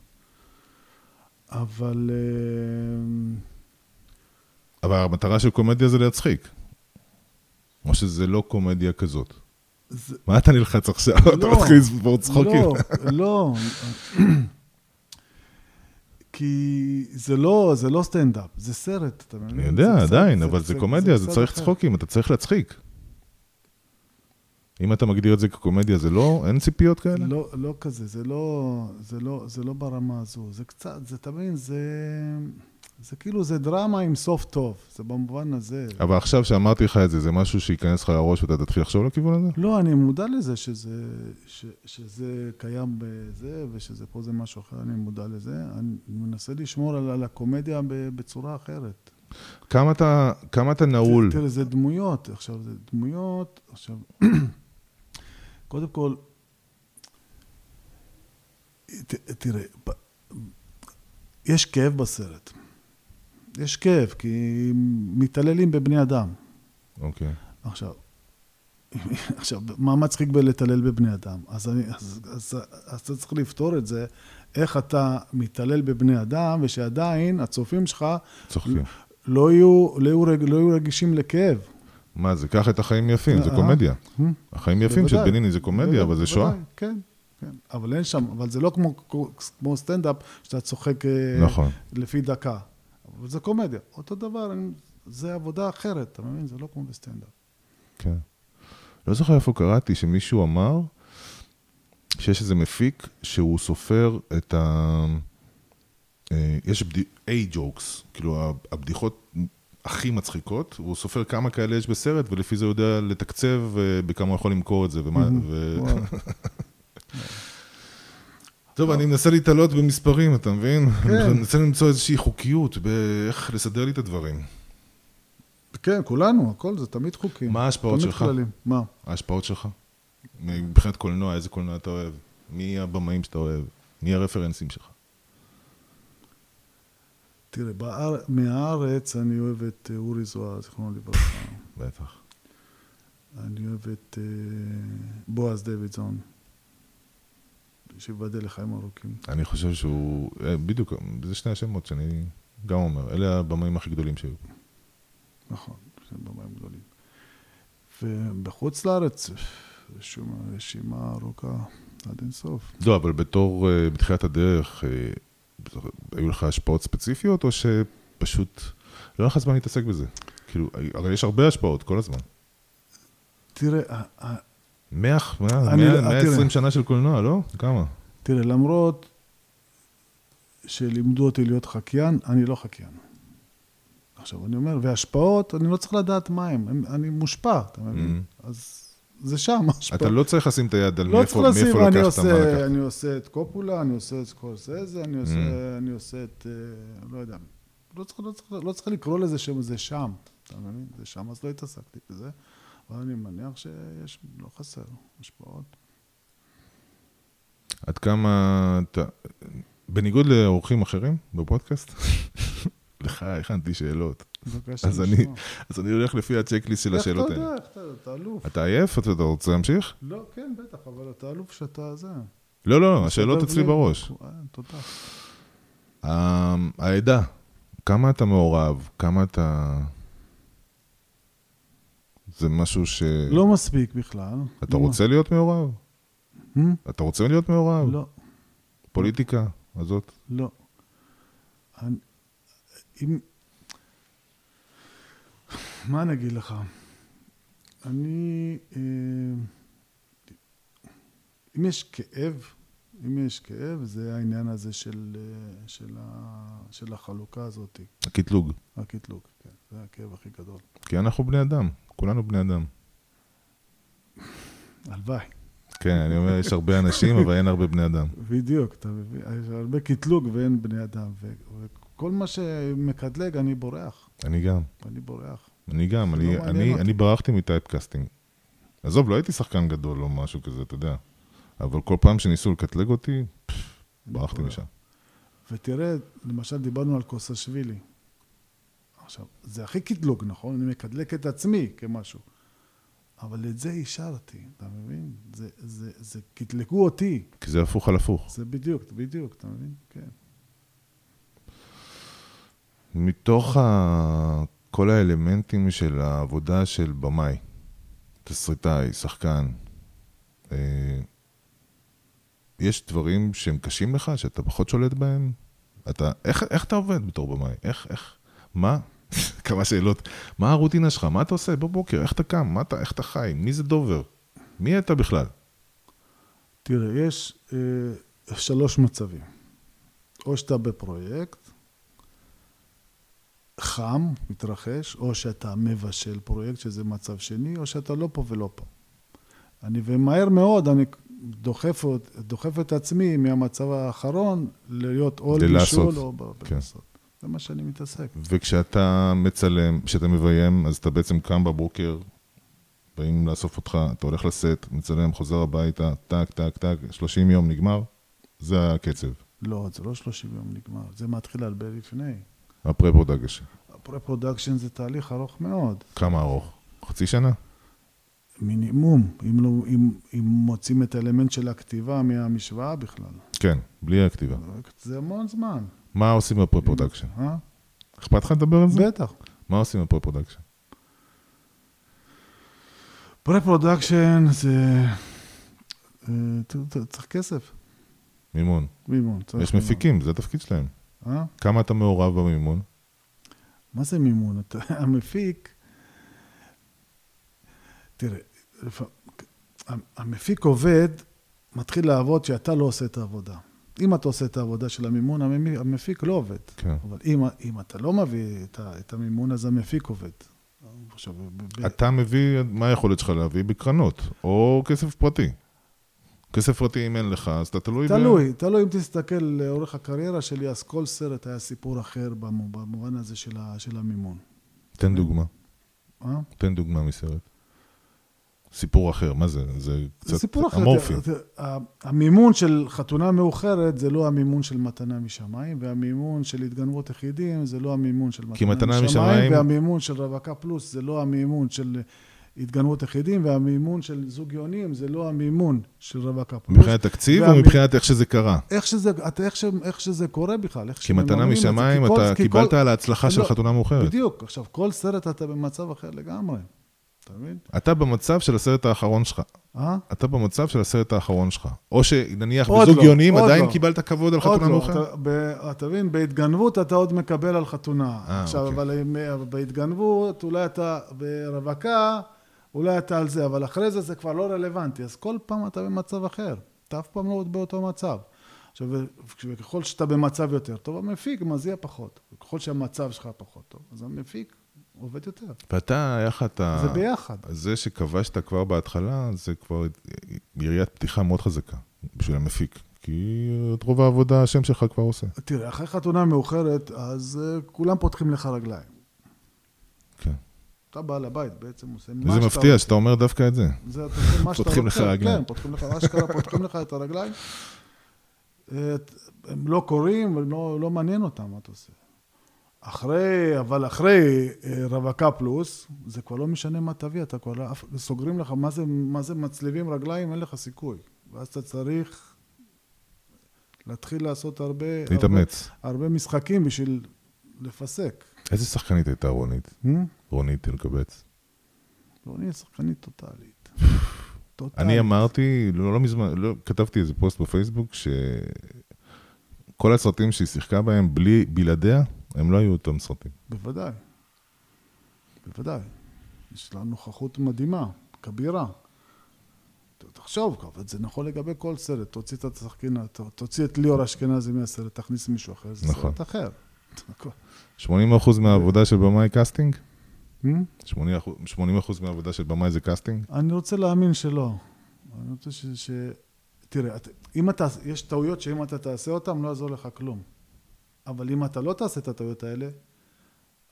אבל אה, אבל המטרה של קומדיה זה להצחיק. או שזה לא קומדיה כזאת. זה, מה אתה נלחץ עכשיו? אתה לא, מתחיל לספור צחוקים. לא, לא. כי זה לא, זה לא סטנדאפ, זה סרט, אתה מבין? אני יודע, עדיין, אבל זה קומדיה, זה צריך. צחוקים, אתה צריך להצחיק. אם אתה מגדיר את זה כקומדיה, זה לא, אין ציפיות כאלה? לא, לא כזה, זה לא, זה לא, זה לא ברמה הזו, זה קצת, זה, אתה מבין, זה, זה כאילו, זה דרמה עם סוף טוב, זה במובן הזה. אבל עכשיו שאמרתי לך את זה, זה משהו שייכנס לך לראש ואתה תתחיל לחשוב לכיוון הזה? לא, אני מודע לזה שזה, ש, שזה קיים בזה, ושזה פה זה משהו אחר, אני מודע לזה. אני מנסה לשמור על, על הקומדיה בצורה אחרת. כמה אתה, כמה אתה נעול? תראה, זה דמויות, עכשיו, זה דמויות, עכשיו, קודם כל, ת, תראה, ב- יש כאב בסרט. יש כאב, כי מתעללים בבני אדם. אוקיי. עכשיו, עכשיו, מה מצחיק בלהתעלל בבני אדם? אז, אני, אז, אז, אז אתה צריך לפתור את זה, איך אתה מתעלל בבני אדם, ושעדיין הצופים שלך צוחקים. לא יהיו, לא יהיו, רג- לא יהיו רגישים לכאב. מה זה? קח את החיים יפים, זה אה, קומדיה. אה. החיים יפים של. בניני זה קומדיה, אבל זה שואה. כן, כן. אבל אין שם, אבל זה לא כמו, סטנדאפ, שאתה צוחק אה, נכון. לפי דקה. אבל זה קומדיה. אותו דבר, זה עבודה אחרת, אתה מבין? זה לא כמו בסטנדאפ. כן. לא זוכר איפה קראתי שמישהו אמר שיש איזה מפיק שהוא סופר את ה... אה, יש. A-jokes, כאילו הבדיחות הכי מצחיקות, הוא סופר כמה כאלה יש בסרט, ולפי זה הוא יודע לתקצב אה, בכמה הוא יכול למכור את זה. ומה, ו... וואו. טוב, אני מנסה להתעלות במספרים, אתה מבין? כן. אני מנסה למצוא איזושהי חוקיות באיך לסדר לי את הדברים. כן, כולנו, הכל זה תמיד חוקים. מה ההשפעות תמיד שלך? כללים. מה? ההשפעות שלך? מבחינת קולנוע, איזה קולנוע אתה אוהב? מי הבמאים שאתה אוהב? מי הרפרנסים שלך? תראה, באר... מהארץ אני אוהב את אה, אורי זוהר, זיכרונו לברכה. בטח. אני אוהב את אה, בועז דוידזון, שיבדל לחיים ארוכים. אני חושב שהוא... אה, בדיוק, זה שני השמות שאני גם אומר. אלה הבמאים הכי גדולים שהיו. נכון, זה במים גדולים. ובחוץ לארץ, רשימה, רשימה ארוכה עד אינסוף. לא, אבל בתור, בתחילת הדרך, היו לך השפעות ספציפיות, או שפשוט לא היה לך זמן להתעסק בזה? כאילו, הרי יש הרבה השפעות כל הזמן. תראה, ה- ה- מאה, מאה, אני- מאה, אה, 120 תראה. שנה של קולנוע, לא? כמה? תראה, למרות שלימדו אותי להיות חקיין, אני לא חקיין. עכשיו, אני אומר, והשפעות, אני לא צריך לדעת מה הם- אני מושפע, אתה מבין? אז זה שם, ההשפעות. אתה לא צריך לשים את היד על לא מאיפה לשים, מאיפה אני לקחת, מה עושה, לקחת. אני עושה את קופולה, אני עושה את סקורסזה, אני עושה, אני עושה את, אה, לא יודע, לא צריך, לא, צריך, לא צריך לקרוא לזה שזה שם, אתה מבין? זה שם, אז לא התעסקתי בזה. אבל אני מניח שיש, לא חסר, השפעות. עד כמה אתה... בניגוד לאורחים אחרים בפודקאסט, לך הכנתי שאלות. בבקשה, אז אני. אז אני הולך לפי הצ'קליסט של השאלות האלה. איך אתה יודע, אתה אלוף. אתה עייף? אתה רוצה להמשיך? לא, כן, בטח, אבל אתה אלוף שאתה זה. לא, לא, השאלות מסתובב אצלי לי. בראש. אה, תודה. ה- העדה, כמה אתה מעורב? כמה אתה... זה משהו ש... לא מספיק בכלל. אתה לא. רוצה להיות מעורב? Hmm? אתה רוצה להיות מעורב? לא, פוליטיקה הזאת? לא. אם... מה אני אגיד לך? אני... אה, אם יש כאב, אם יש כאב, זה העניין הזה של, אה, של, ה, של החלוקה הזאת, הקטלוג. הקטלוג, כן, זה הכאב הכי גדול. כי אנחנו בני אדם, כולנו בני אדם. הלוואי. כן, אני אומר, יש הרבה אנשים, אבל אין הרבה בני אדם. בדיוק, אתה מבין? יש הרבה קטלוג ואין בני אדם, וכל מה שמקטלג, אני בורח, אני גם. אני בורח. אני גם, אני, לא אני. אני ברחתי מ typecasting. עזוב, לא הייתי שחקן גדול או משהו כזה, אתה יודע. אבל כל פעם שניסו לקטלג אותי, ברחתי. משם. ותראה, למשל דיברנו על קוסאשוילי. עכשיו, זה הכי קטלוג, נכון? אני מקטלג את עצמי כמשהו. אבל את זה אישרתי, אתה מבין? זה, זה, זה קטלגו אותי. כי זה הפוך על הפוך. זה בדיוק, בדיוק, אתה מבין? כן. מתוך ה... כל האלמנטים של העבודה של במאי, תסריטאי, שחקן, אה, יש דברים שהם קשים לך, שאתה פחות שולט בהם? אתה, איך, איך אתה עובד בתור במאי? איך, איך, מה? כמה שאלות. מה הרוטינה שלך? מה אתה עושה בבוקר? איך אתה קם? מה אתה, איך אתה חי? מי זה דובר? מי אתה בכלל? תראה, יש אה, שלוש מצבים. או שאתה בפרויקט, חם, מתרחש, או שאתה מבשל פרויקט, שזה מצב שני, או שאתה לא פה ולא פה. אני, ומהר מאוד אני דוחף, דוחף את עצמי מהמצב האחרון להיות או לבישול. או ב- כן. בלעשות. זה מה שאני מתעסק. וכשאתה מצלם, כשאתה מביים, אז אתה בעצם קם בבוקר, באים לאסוף אותך, אתה הולך לסט, מצלם, חוזר הביתה, טק, טק, טק, 30 יום נגמר, זה הקצב, לא, זה לא 30 יום נגמר, זה מתחיל הרבה לפני. ה pre-production. ה pre-production זה תהליך ארוך מאוד. כמה ארוך? חצי שנה? מינימום, אם, לא, אם, אם מוצאים את האלמנט של הכתיבה מהמשוואה בכלל. כן, בלי הכתיבה. זה המון זמן. מה עושים ב pre-production? אה? אכפת לך לדבר על זה? בטח. מה עושים ב pre-production? pre-production זה... אה, צריך כסף, מימון. מימון. צריך יש מימון. מפיקים, זה התפקיד שלהם. אה? כמה אתה מעורב במימון? מה זה מימון? אתה- המפיק... תראה, המפיק עובד, מתחיל לעבוד שאתה לא עושה את העבודה. אם אתה עושה את העבודה של המימון, המפיק לא עובד. כן. אבל אם, אם אתה לא מביא את, את המימון, אז המפיק עובד. עכשיו, ב- אתה מביא, מה היכולת שלך להביא? בקרנות, או כסף פרטי. כסף פרטי אם אין לך, אז אתה תלוי ב... תלוי, תלוי אם תסתכל לאורך הקריירה שלי, אז כל סרט היה סיפור אחר במו- במובן הזה של, ה, של המימון. תן דוגמה. אה? תן דוגמה מסרט. סיפור אחר, מה זה? זה קצת סיפור אחר. אמורפי. המימון של חתונה מאוחרת זה לא המימון של מתנה משמיים, והמימון של התגנבות יחידים זה לא המימון של מתנה מתנה משמיים, משמיים- והמימון של רווקה פלוס זה לא המימון של התגנבות יחידים, והמימון של זוג יונים זה לא המימון של רווקה פלוס. מבחינת תקציב או והמ- מבחינת איך שזה קרה? איך שזה, אתה, איך, ש, איך שזה קורה בכלל, איך כי מתנה שמממנים את זה, משמיים, כל- אתה כי קיבלת כל- על ההצלחה של לא, חתונה מאוחרת. בדיוק, עכשיו כל סרט אתה במצב אחר לגמרי, אתה מבין? אתה במצב של הסרט האחרון שלך. אה? אתה במצב של הסרט האחרון שלך. או שנניח בזוג לא, יונים עדיין לא. קיבלת כבוד על חתונה לא, מאוחרת? אתה, ב, אתה מבין, בהתגנבות אתה עוד מקבל על חתונה. אה, עכשיו, אוקיי. אבל בהתגנבות, אולי אתה ברווקה, אולי אתה על זה, אבל אחרי זה זה כבר לא רלוונטי, אז כל פעם אתה במצב אחר. אתה אף פעם לא באותו מצב. עכשיו, וככל שאתה במצב יותר טוב, המפיק מזיע פחות. וככל שהמצב שלך פחות טוב, אז המפיק עובד יותר. ואתה, היה לך את ה... זה ביחד. זה שכבשת כבר בהתחלה, זה כבר יריית פתיחה מאוד חזקה בשביל המפיק. כי את רוב העבודה השם שלך כבר עושה. תראה, אחרי חתונה מאוחרת, אז uh, כולם פותחים לך רגליים. אתה בעל הבית, בעצם עושה מה שאתה מפתיע רוצה. שאתה אומר דווקא את זה. זה אתה עושה מה שאתה פותחים לך רוצה. רגליים. כן, פותחים לך, אשכרה פותחים לך את הרגליים. הם לא קוראים, הם לא, מעניין אותם מה אתה עושה. אחרי, אבל אחרי אה, רווקה פלוס, זה כבר לא משנה מה תביא, אתה כבר לא, סוגרים לך, מה זה, מה זה מצליבים רגליים, אין לך סיכוי. ואז אתה צריך להתחיל לעשות הרבה, הרבה, להתאמץ. הרבה משחקים בשביל לפסק. איזה שחקנית הייתה רונית? Hmm? רונית אלקבץ. נהיה שחקנית טוטאלית. טוטאלית. אני אמרתי, לא, לא מזמן, לא, כתבתי איזה פוסט בפייסבוק, שכל הסרטים שהיא שיחקה בהם, בלי, בלעדיה, הם לא היו אותם סרטים. בוודאי. בוודאי. יש לה נוכחות מדהימה, כבירה. תחשוב, אבל זה נכון לגבי כל סרט. תוציא את השחקנה, ת- תוציא את ליאור אשכנזי מהסרט, תכניס מישהו אחר, זה נכון. סרט אחר. 80% מהעבודה של במאי casting? Hmm? 80% 80% מהעבודה של במאי זה casting? אני רוצה להאמין שלא. אני רוצה ש... ש... תראה, את- אם אתה, יש טעויות שאם אתה תעשה אותן, לא יעזור לך כלום. אבל אם אתה לא תעשה את הטעויות האלה,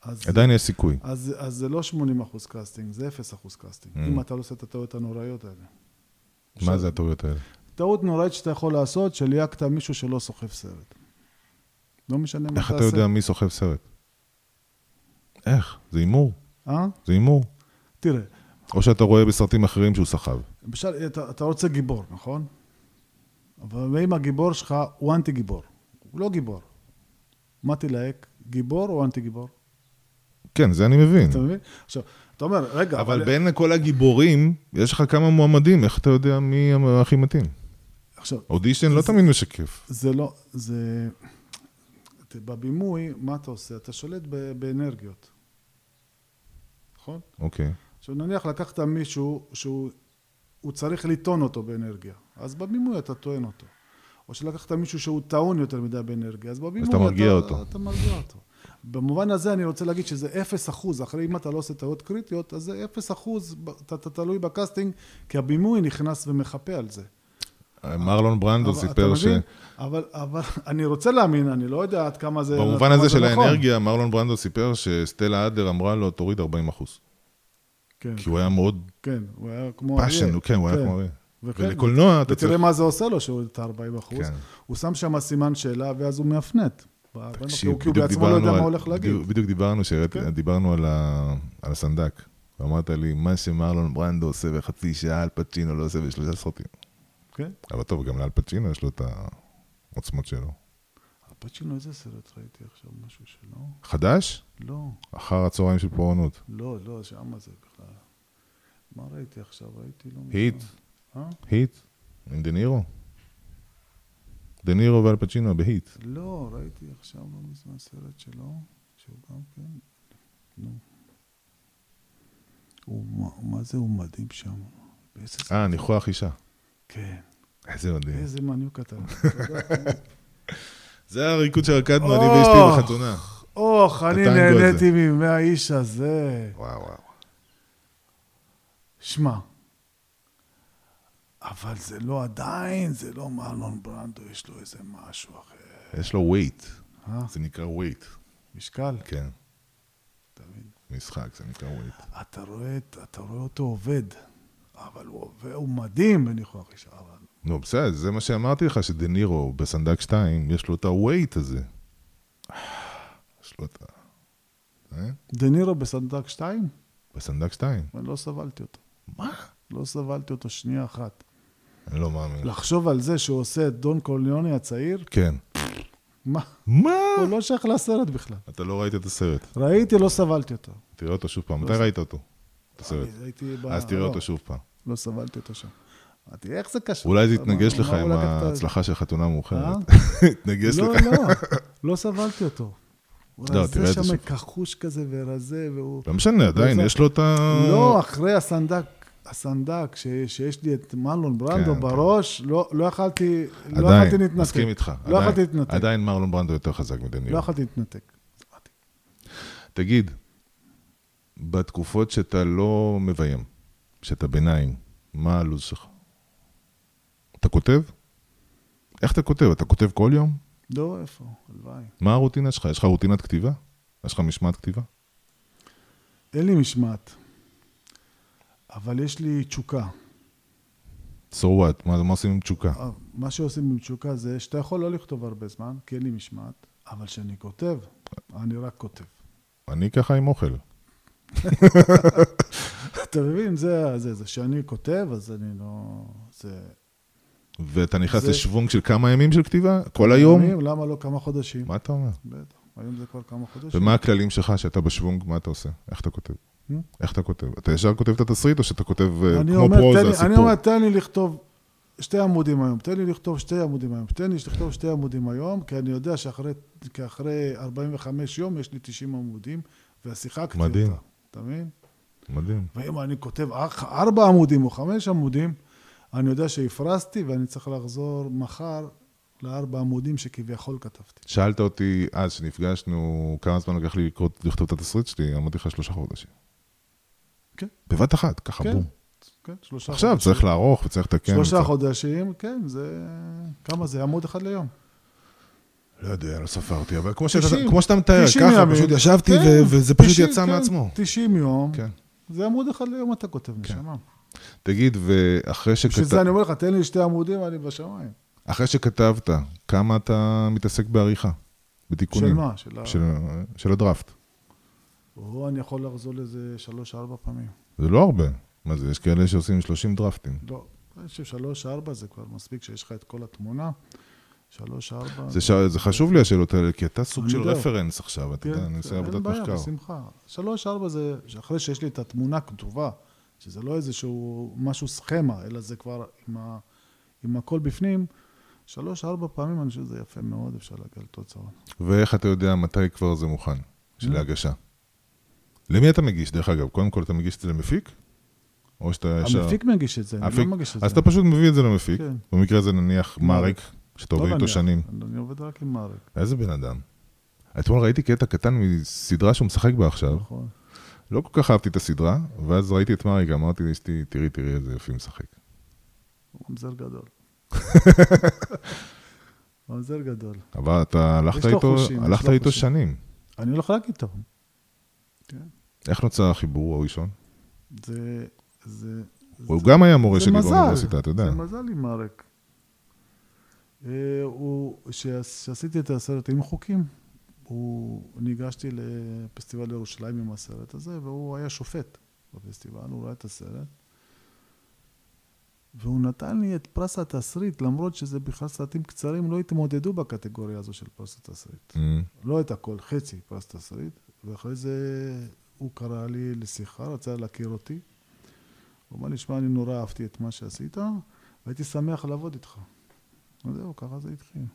אז... עדיין יש סיכוי. אז, אז זה לא 80 אחוז casting, זה 0 אחוז casting, Mm. אם אתה לא עושה את הטעויות הנוראיות האלה. מה עכשיו, זה הטעויות האלה? טעות נוראית שאתה יכול לעשות, שליהקת מישהו שלא סוחב סרט. לא משנה מה איך תעשה. אתה יודע מי סוחב סרט? איך? זה הימור. אה? זה הימור. תראה, או שאתה רואה בסרטים אחרים שהוא סחב. למשל, אתה, אתה רוצה גיבור, נכון? אבל אם הגיבור שלך הוא אנטי גיבור, הוא לא גיבור. מה תלהק? גיבור או אנטי גיבור? כן, זה אני מבין. אתה מבין? עכשיו, אתה אומר, רגע, אבל בין כל הגיבורים, יש לך כמה מועמדים, איך אתה יודע מי הכי מתאים? עכשיו, אודישן לא תמיד משקף. זה לא, זה... בבימוי, מה אתה עושה? אתה שולט באנרגיות, נכון? אוקיי. עכשיו נניח לקחת מישהו שהוא הוא צריך לטעון אותו באנרגיה, אז בבימוי אתה טוען אותו. או שלקחת מישהו שהוא טעון יותר מדי באנרגיה, אז בבימוי אתה מרגיע אותו. אתה מרגיע אותו. במובן הזה אני רוצה להגיד שזה אפס אחוז, אחרי אם אתה לא עושה טעויות קריטיות, אז זה אפס אחוז, אתה, אתה תלוי ב casting, כי הבימוי נכנס ומחפה על זה. מרלון ברנדו סיפר ש... אבל, אבל אני רוצה להאמין, אני לא יודע עד כמה זה... במובן כמה הזה זה של נכון. האנרגיה, מרלון ברנדו סיפר שסטלה אדלר אמרה לו, תוריד 40 אחוז. כן, כי הוא היה מאוד כן, הוא היה כמו passion, כן, הוא היה כמו... וכן, ולקולנוע אתה ותראה צריך... מה זה עושה לו שהוא את ה-40 אחוז. כן. הוא שם שם סימן שאלה, ואז הוא כי תקשיב, הוא כי הוא בדיוק בעצמו לא יודע דיברנו מה הולך להגיד. בדיוק- בדיוק דיברנו, כן. דיברנו על ה- על הסנדק. ואמרת לי, מה שמרלון ברנדו עושה בחצי שעה, אל פצ'ינו לא עושה בשלושה סרטים. כן? אבל טוב, גם לאל פצ'ינו יש לו את העוצמות שלו. פצ'ינו, איזה סרט ראיתי עכשיו? משהו שלא? חדש? לא, אחר הצהריים של פורענות. לא, לא, שמה זה בכלל. מה ראיתי עכשיו? ראיתי לא... היט, אה? היט, עם דה נירו. דה נירו ואל פצ'ינו בהיט. לא, ראיתי עכשיו לא מזמן סרט שלו, שהוא גם כן... נו. הוא, מה- מה זה, הוא מדהים שם. אה, ניחוח אישה. כן. איזה מדהים. איזה מניוק אתה. זה הריקוד שרקדנו, אני! ואשתי בחתונה. אוח, אני. נהניתי מימי האיש הזה. וואו, וואו. שמע, אבל זה לא עדיין, זה לא מרלון ברנדו, יש לו איזה משהו אחר. יש לו weight. אה? זה נקרא weight. משקל, כן, מבין? משחק, זה נקרא weight. אתה רואה אותו עובד, אבל הוא הוא מדהים בניחוח אבל... נו, בסדר, זה מה שאמרתי לך, שדה נירו בסנדק 2, יש לו את ה weight הזה. יש לו את ה... אה? דה נירו בסנדק 2? בסנדק 2. אני לא סבלתי אותו. מה? לא סבלתי אותו שנייה אחת. אני לא מאמין. לחשוב על זה שהוא עושה את דון קורליוני הצעיר, כן. מה? מה? הוא לא שייך לסרט בכלל. אתה לא ראית את הסרט. ראיתי, לא סבלתי אותו. תראה אותו שוב פעם. מתי ראית אותו? את הסרט. אז תראה לא, אותו שוב פעם. לא סבלתי אותו שם. אמרתי, איך זה קשור? אולי זה מה לך הוא עם ההצלחה של חתונה מאוחרת. אה? יתנגש לא, לך. לא, לא סבלתי אותו. הוא לא, תראה את זה שם שוב. כחוש כזה ורזה, והוא... לא משנה, עדיין, יש לו את ה... לא, אחרי הסנדק, הסנדק, ש- שיש לי את מרלון ברנדו כן, בראש, לא לא יכלתי, לא עדיין, יכולתי להתנתק. מסכים איתך. לא עדיין- יכולתי להתנתק. עדיין מרלון ברנדו יותר חזק מדניאל. לא יכולתי להתנתק. תגיד, בתקופות שאתה לא מביים, שאתה ביניים, מה הלו"ז שלך? אתה כותב? איך אתה כותב? אתה כותב כל יום? לא, איפה? הלוואי. מה הרוטינה שלך? יש לך רוטינת כתיבה? יש לך משמעת כתיבה? אין לי משמעת, אבל יש לי תשוקה. So what? מה, מה עושים עם תשוקה? אה, מה שעושים עם תשוקה זה שאתה יכול לא לכתוב הרבה זמן, כי אין לי משמעת, אבל כשאני כותב, אני רק כותב. אני ככה עם אוכל. אתה מבין? זה זה, זה. כשאני כותב, אז אני לא... זה... ואתה נכנס זה- לשוונג של כמה ימים של כתיבה? כל היום? ימים, למה לא כמה חודשים? מה אתה אומר? בטח, היום זה כבר כמה חודשים. ומה הכללים שלך שאתה בשוונג, מה אתה עושה? איך אתה כותב? Hmm? איך אתה כותב? אתה ישר כותב את התסריט או שאתה כותב אה, כמו פרוזה, לי- אני סיפור? אומר, תן לי לכתוב שתי עמודים היום, תן לי לכתוב שתי עמודים היום, תן לי לכתוב שתי עמודים היום, כי אני יודע שאחרי כי אחרי 45 יום יש לי 90 עמודים, ושיחקתי אותה. מדהים. אתה מבין? מדהים. ואם אני כותב ארבע- עמודים או חמש עמודים, אני יודע שהפרזתי ואני צריך לחזור מחר לארבע עמודים שכביכול כתבתי. שאלת אותי אז, כשנפגשנו, כמה זמן לקח לי לקרוא- לכתוב את התסריט שלי, אמרתי לך שלושה חודשים. כן. בבת אחת, ככה כן, בום. כן, שלושה עכשיו חודשים. צריך לערוך וצריך לתקן. שלושה וצריך- חודשים, כן, זה... כמה זה? עמוד אחד ליום. לא יודע, לא ספרתי, אבל כמו שאתה- 90, כמו שאתה מתאר, 90 ככה ימים. פשוט ישבתי כן, ו- וזה פשוט 90, יצא כן, מעצמו. 90 יום, כן. זה עמוד אחד ליום אתה כותב, כן. נשמה. תגיד, ואחרי בשביל שכת- זה אני אומר לך, תן לי שתי עמודים, אני בשמיים. אחרי שכתבת, כמה אתה מתעסק בעריכה? בתיקונים? של מה? של ה... של, של הדראפט. או אני יכול לחזור לזה שלוש-ארבע פעמים. זה לא הרבה. מה זה, יש כאלה שעושים 30 דראפטים. לא, אני חושב שלוש-ארבע זה כבר מספיק שיש לך את כל התמונה. שלוש-ארבע... זה, ש... זה חשוב לי השאלות האלה, כי אתה סוג של יודע. רפרנס עכשיו, אתה כן, יודע, אני עושה אין עבודת בעיה, מחקר. בשמחה. שלוש-ארבע זה אחרי שיש לי את התמונה כתובה, שזה לא איזשהו משהו סכמה, אלא זה כבר עם, ה, עם הכל בפנים. שלוש-ארבע פעמים אני חושב שזה יפה מאוד, אפשר להגיע לתוצאות. ואיך אתה יודע מתי כבר זה מוכן, של Mm. ההגשה? למי אתה מגיש, דרך אגב? קודם כל אתה מגיש את זה למפיק? או שאתה ישר... המפיק מגיש את זה, אני לא מגיש את זה. אז אתה פשוט מביא את זה למפיק. כן. במקרה הזה נניח מרק, שאתה עובד איתו שנים. אני עובד רק עם מארק, איזה בן אדם. אתמול ראיתי קטע קטן מסדרה שהוא משחק בה עכשיו. נכון. לא כל כך אהבתי את הסדרה, ואז ראיתי את מריק, אמרתי לאשתי, תראי, תראי איזה יופי משחק. הוא ממזר גדול. ממזר גדול. אבל אתה הלכת איתו, חושים, הלכת איתו חושים. שנים. אני הולך רק איתו. איך נוצר החיבור הראשון? זה... זה... הוא זה- גם היה מורה שלי. באוניברסיטה, אתה יודע. זה מזל עם מרק. אה, הוא, כשעשיתי את הסרט עם חוקים, הוא, ניגשתי לפסטיבל ירושלים עם הסרט הזה, והוא היה שופט בפסטיבל, הוא ראה את הסרט. והוא נתן לי את פרס התסריט, למרות שזה בכלל סרטים קצרים, לא התמודדו בקטגוריה הזו של פרס התסריט. Mm, לא את הכל, חצי פרס תסריט, ואחרי זה הוא קרא לי לשיחה, רצה להכיר אותי. הוא אמר לי, שמע, אני נורא אהבתי את מה שעשית, והייתי שמח לעבוד איתך. וזהו, ככה זה התחיל.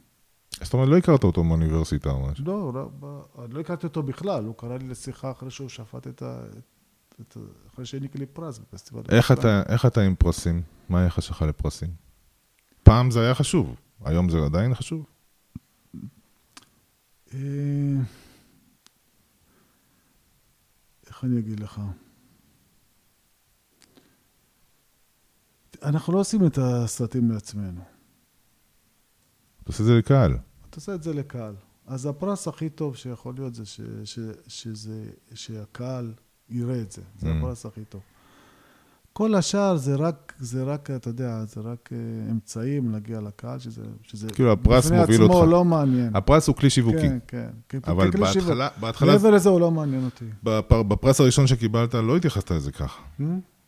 זאת אומרת, לא הכרת אותו באוניברסיטה או משהו. לא, לא, אני לא הכרתי אותו בכלל, הוא קרא לי לשיחה אחרי שהוא שפט את ה... את אחרי שהעניק לי פרס בפסטיבל. איך. אתה, איך אתה עם פרסים? מה היחס שלך לפרסים? פעם זה היה חשוב, היום זה עדיין חשוב? אה, איך אני אגיד לך? אנחנו לא עושים את הסרטים לעצמנו. אתה עושה את זה לקהל. אתה עושה את זה לקהל. אז הפרס הכי טוב שיכול להיות זה ש, ש, שזה, שהקהל יראה את זה. זה Mm. הפרס הכי טוב. כל השאר זה רק, זה רק, אתה יודע, זה רק אה, אמצעים להגיע לקהל, שזה, שזה כאילו, הפרס בפני מוביל עצמו אותך. לא מעניין. הפרס הוא כלי שיווקי. כן, כן. כן, אבל שיווק. בהתחלה, בהתחלה, מעבר לזה הוא לא מעניין אותי. בפר- בפרס הראשון שקיבלת, לא התייחסת לזה ככה. Hmm?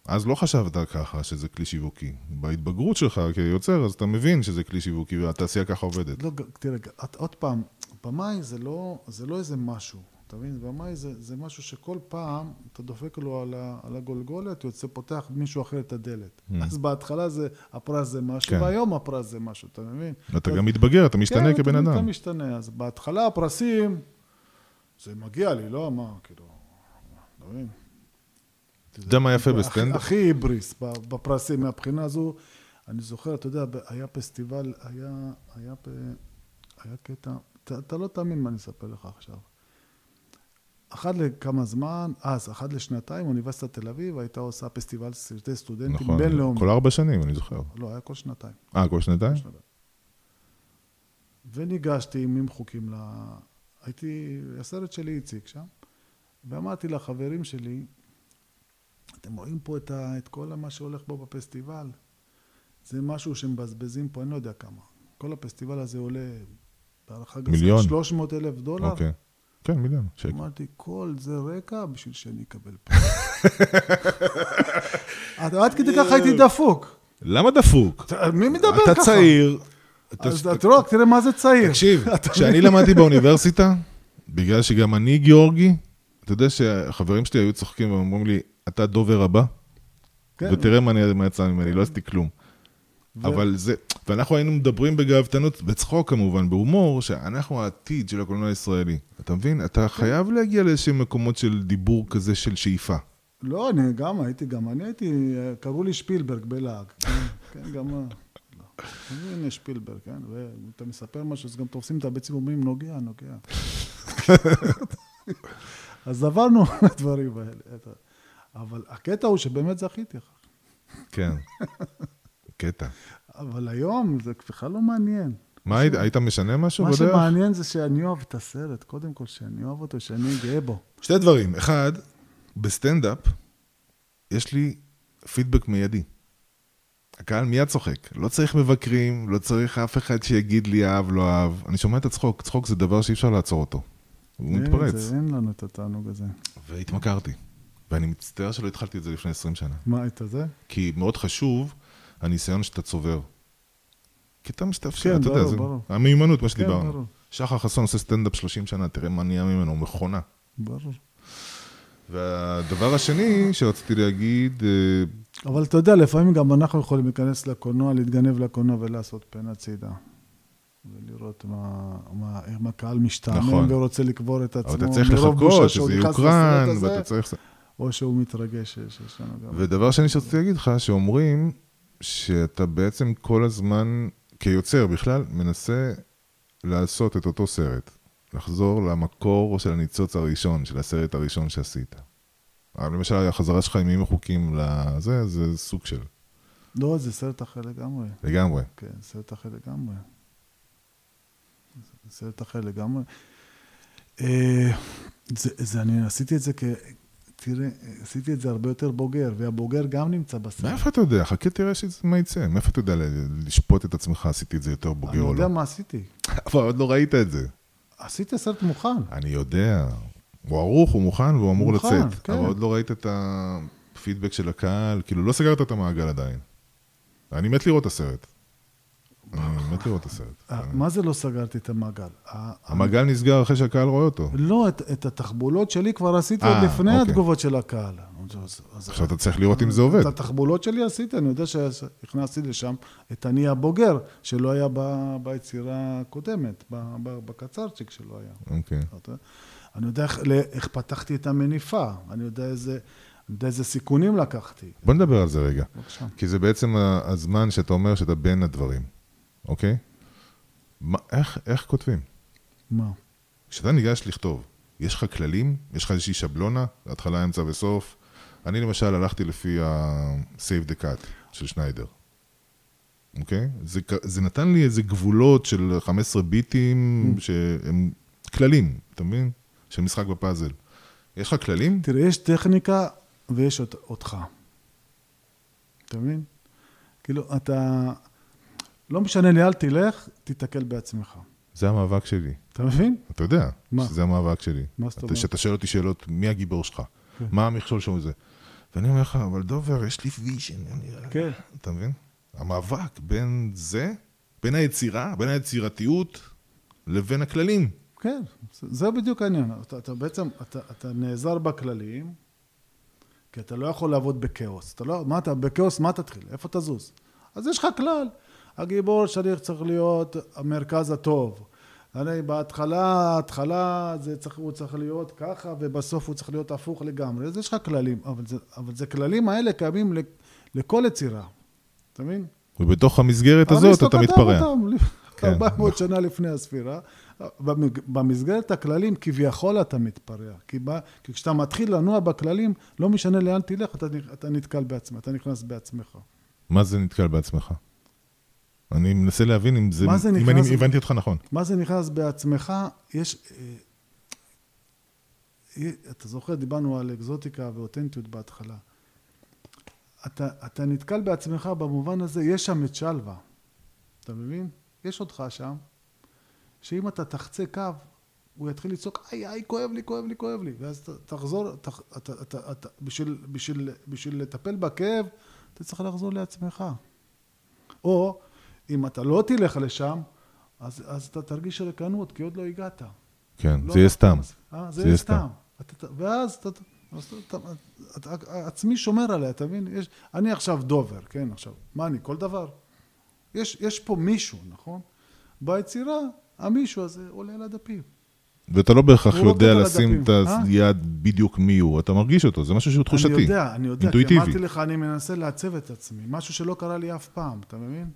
אז לא חשבת ככה שזה כלי שיווקי. בהתבגרות שלך כיוצר, אז אתה מבין שזה כלי שיווקי והתעשייה ככה עובדת. לא, תראה, עוד פעם, במאי זה לא, זה לא איזה משהו, אתה מבין? במאי זה, זה משהו שכל פעם אתה דופק לו על, ה, על הגולגולת, יוצא, פותח מישהו אחר את הדלת. Mm. אז בהתחלה זה, הפרס זה משהו, כן. והיום הפרס זה משהו, אתה מבין? אתה גם מתבגר, אתה משתנה כן, כבן אתה- אתה אדם. משתנה, אז בהתחלה הפרסים, זה מגיע לי, לא מה, כאילו, אתה מבין? אתה יודע מה יפה בסטנדאפ? הכי היבריס בפרסים מהבחינה הזו. אני זוכר, אתה יודע, היה פסטיבל, היה, היה. היה קטע, אתה, אתה לא תאמין מה אני אספר לך עכשיו. אחת לכמה זמן, אז, אחת לשנתיים, אוניברסיטת תל אביב הייתה עושה פסטיבל סרטי סטודנטים נכון, בינלאומי. כל ארבע שנים, אני זוכר. לא, היה כל שנתיים. אה, כל שנתיים? שנתיים. וניגשתי עם עם חוקים ל... הייתי, הסרט שלי הציג שם, ואמרתי לחברים שלי, אתם רואים פה את, ה, את כל מה שהולך פה בפסטיבל? זה משהו שמבזבזים פה, אני לא יודע כמה. כל הפסטיבל הזה עולה בהערכה גסה מיליון. 300 אלף דולר. אוקיי. כן, מיליון, שקל. אמרתי, כל זה רקע בשביל שאני אקבל פה. עד כדי ככה הייתי דפוק. למה דפוק? מי מדבר אתה ככה? צעיר. אתה- אז אתה רואה, תראה מה זה צעיר. תקשיב, כשאני למדתי באוניברסיטה, בגלל שגם אני גיאורגי, אתה יודע שהחברים שלי היו צוחקים ואומרים לי, אתה הדובר הבא? כן. ותראה מה אני- מה יצא ממני, לא עשיתי כלום. אבל זה, ואנחנו היינו מדברים בגאוותנות, בצחוק כמובן, בהומור, שאנחנו העתיד של הקולנוע הישראלי. אתה מבין? אתה חייב להגיע לאיזשהם מקומות של דיבור כזה של שאיפה. לא, אני גם הייתי, גם אני הייתי, קראו לי שפילברג בלעג. כן, כן, גם... הנה שפילברג, כן? ואתה מספר משהו, אז גם תופסים את הביצים ואומרים, נוגע, נוגע. אז עברנו הדברים האלה. אבל הקטע הוא שבאמת זכיתי. כן. קטע. אבל היום זה בכלל לא מעניין. מה, היית- היית משנה משהו מה בדרך? שמעניין זה שאני אוהב את הסרט, קודם כל שאני אוהב אותו, שאני גאה בו. שתי דברים. אחד, בסטנדאפ, יש לי פידבק מיידי. הקהל מיד צוחק. לא צריך מבקרים, לא צריך אף אחד שיגיד לי אהב, לא אהב. אני שומע את הצחוק. צחוק זה דבר שאי אפשר לעצור אותו. הוא מתפרץ. זה, אין לנו את התענוג הזה. והתמכרתי. ואני מצטער שלא התחלתי את זה לפני 20 שנה. מה, את זה? כי מאוד חשוב הניסיון שאתה צובר. כי אתה משתף, כן, אתה יודע, ברור, זה ברור. המיומנות, מה כן, שדיברנו. ברור. שחר חסון עושה סטנדאפ 30 שנה, תראה מה נהיה ממנו, הוא מכונה. ברור. והדבר השני שרציתי להגיד, אה, אבל אתה יודע, לפעמים גם אנחנו יכולים להיכנס לקולנוע, להתגנב לקולנוע ולעשות פן הצידה. ולראות מה, מה, איך הקהל משתעמם נכון. ורוצה לקבור את עצמו. אבל אתה צריך לחכות שזה יוקרן, ואתה צריך... או שהוא מתרגש שיש לנו גם. ודבר שני שרציתי להגיד לך, שאומרים שאתה בעצם כל הזמן, כיוצר בכלל, מנסה לעשות את אותו סרט. לחזור למקור של הניצוץ הראשון, של הסרט הראשון שעשית. אבל למשל, החזרה שלך עם ימים רחוקים לזה, זה סוג של... לא, זה סרט אחר לגמרי. לגמרי. כן, סרט אחר לגמרי. סרט אחר לגמרי. אה, זה, זה, אני עשיתי את זה כ... תראה, עשיתי את זה הרבה יותר בוגר, והבוגר גם נמצא בסרט. מאיפה אתה יודע? חכה תראה מה יצא. מאיפה אתה יודע לשפוט את עצמך, עשיתי את זה יותר אני בוגר או יודע לא? מה עשיתי. אבל עוד לא ראית את זה. עשיתי סרט מוכן. אני יודע. הוא ערוך, הוא מוכן והוא אמור מוכן, לצאת. כן. אבל עוד לא ראית את הפידבק של הקהל, כאילו לא סגרת את המעגל עדיין. אני מת לראות את הסרט. אני מת לראות את הסרט. אה, מה זה לא סגרתי את המעגל? המעגל נסגר אחרי שהקהל רואה אותו. לא, את, התחבולות שלי כבר עשיתי אה, עוד לפני אוקיי. התגובות של הקהל. עכשיו אתה צריך לראות אם זה עובד. את התחבולות שלי עשיתי, אני יודע שהכנסתי לשם את אני הבוגר, שלא היה ביצירה הקודמת, בקצרצ'יק שלא היה. אוקיי. אני יודע איך, פתחתי את המניפה, אני יודע איזה, איזה סיכונים לקחתי. בוא נדבר על זה רגע. בבקשה. כי זה בעצם הזמן שאתה אומר שאתה בין הדברים, אוקיי? מה- איך- איך כותבים? מה? כשאתה ניגש לכתוב, יש לך כללים? יש לך איזושהי שבלונה? התחלה, אמצע וסוף? אני למשל הלכתי לפי ה-save the cut של שניידר, אוקיי? זה, זה נתן לי איזה גבולות של 15 ביטים שהם כללים, אתה מבין? של משחק בפאזל. יש לך כללים? תראה, יש טכניקה ויש אות- אותך. אתה מבין? כאילו, אתה... לא משנה לאן תלך, תיתקל בעצמך. זה המאבק שלי. אתה מבין? אתה יודע מה? שזה המאבק שלי. מה זאת אומרת? שאתה שואל אותי שאלות, מי הגיבור שלך? כן. מה המכשול שהוא זה? ואני אומר לך, אבל דובר, יש לי vision. אני- כן. אתה מבין? המאבק בין זה, בין היצירה, בין היצירתיות, לבין הכללים. כן, זה בדיוק העניין. אתה, אתה בעצם, אתה, אתה נעזר בכללים, כי אתה לא יכול לעבוד בכאוס. אתה לא, מה אתה, בכאוס, מה תתחיל? איפה תזוז? אז יש לך כלל. הגיבור שלי צריך להיות המרכז הטוב. אני בהתחלה, ההתחלה זה צריך, הוא צריך להיות ככה, ובסוף הוא צריך להיות הפוך לגמרי. אז יש לך כללים, אבל זה, אבל זה כללים האלה קיימים לכל יצירה. אתה מבין? ובתוך המסגרת הזאת אתה מתפרע. אותם כן. 400 שנה לפני הספירה. במסגרת הכללים כביכול אתה מתפרע. כי, בא, כי כשאתה מתחיל לנוע בכללים, לא משנה לאן תלך, אתה, אתה נתקל בעצמך, אתה נכנס בעצמך. מה זה נתקל בעצמך? אני מנסה להבין אם זה... זה אם נקרא אני הבנתי אותך נכון. מה זה נכנס בעצמך? יש... אה, אה, אתה זוכר, דיברנו על אקזוטיקה ואותנטיות בהתחלה. אתה, אתה נתקל בעצמך במובן הזה, יש שם את שלווה. אתה מבין? יש אותך שם, שאם אתה תחצה קו, הוא יתחיל לצעוק, איי, איי, כואב לי, כואב לי, כואב לי. ואז ת- תחזור, תח, אתה, אתה, אתה, בשביל, בשביל, בשביל לטפל בכאב, אתה צריך לחזור לעצמך. או, אם אתה לא תלך לשם, אז, אז אתה תרגיש ריקנות, כי עוד לא הגעת. כן, לא זה יהיה הלכת סתם. אה, זה יהיה סתם. אתה, ואז אתה, אתה, אתה, אתה, עצמי שומר עליה, אתה מבין? יש, אני עכשיו דובר, כן, עכשיו, מה אני, כל דבר? יש, יש פה מישהו, נכון? ביצירה, המישהו הזה עולה על הדפים. ואתה לא בהכרח רוקד יודע על לשים את אה? היד בדיוק מי הוא, אתה מרגיש אותו, זה משהו שהוא תחושתי. אני יודע, אני יודע, כי אינטואיטיבי. אמרתי לך, אני מנסה לעצב את עצמי, משהו שלא קרה לי אף פעם, אתה מבין?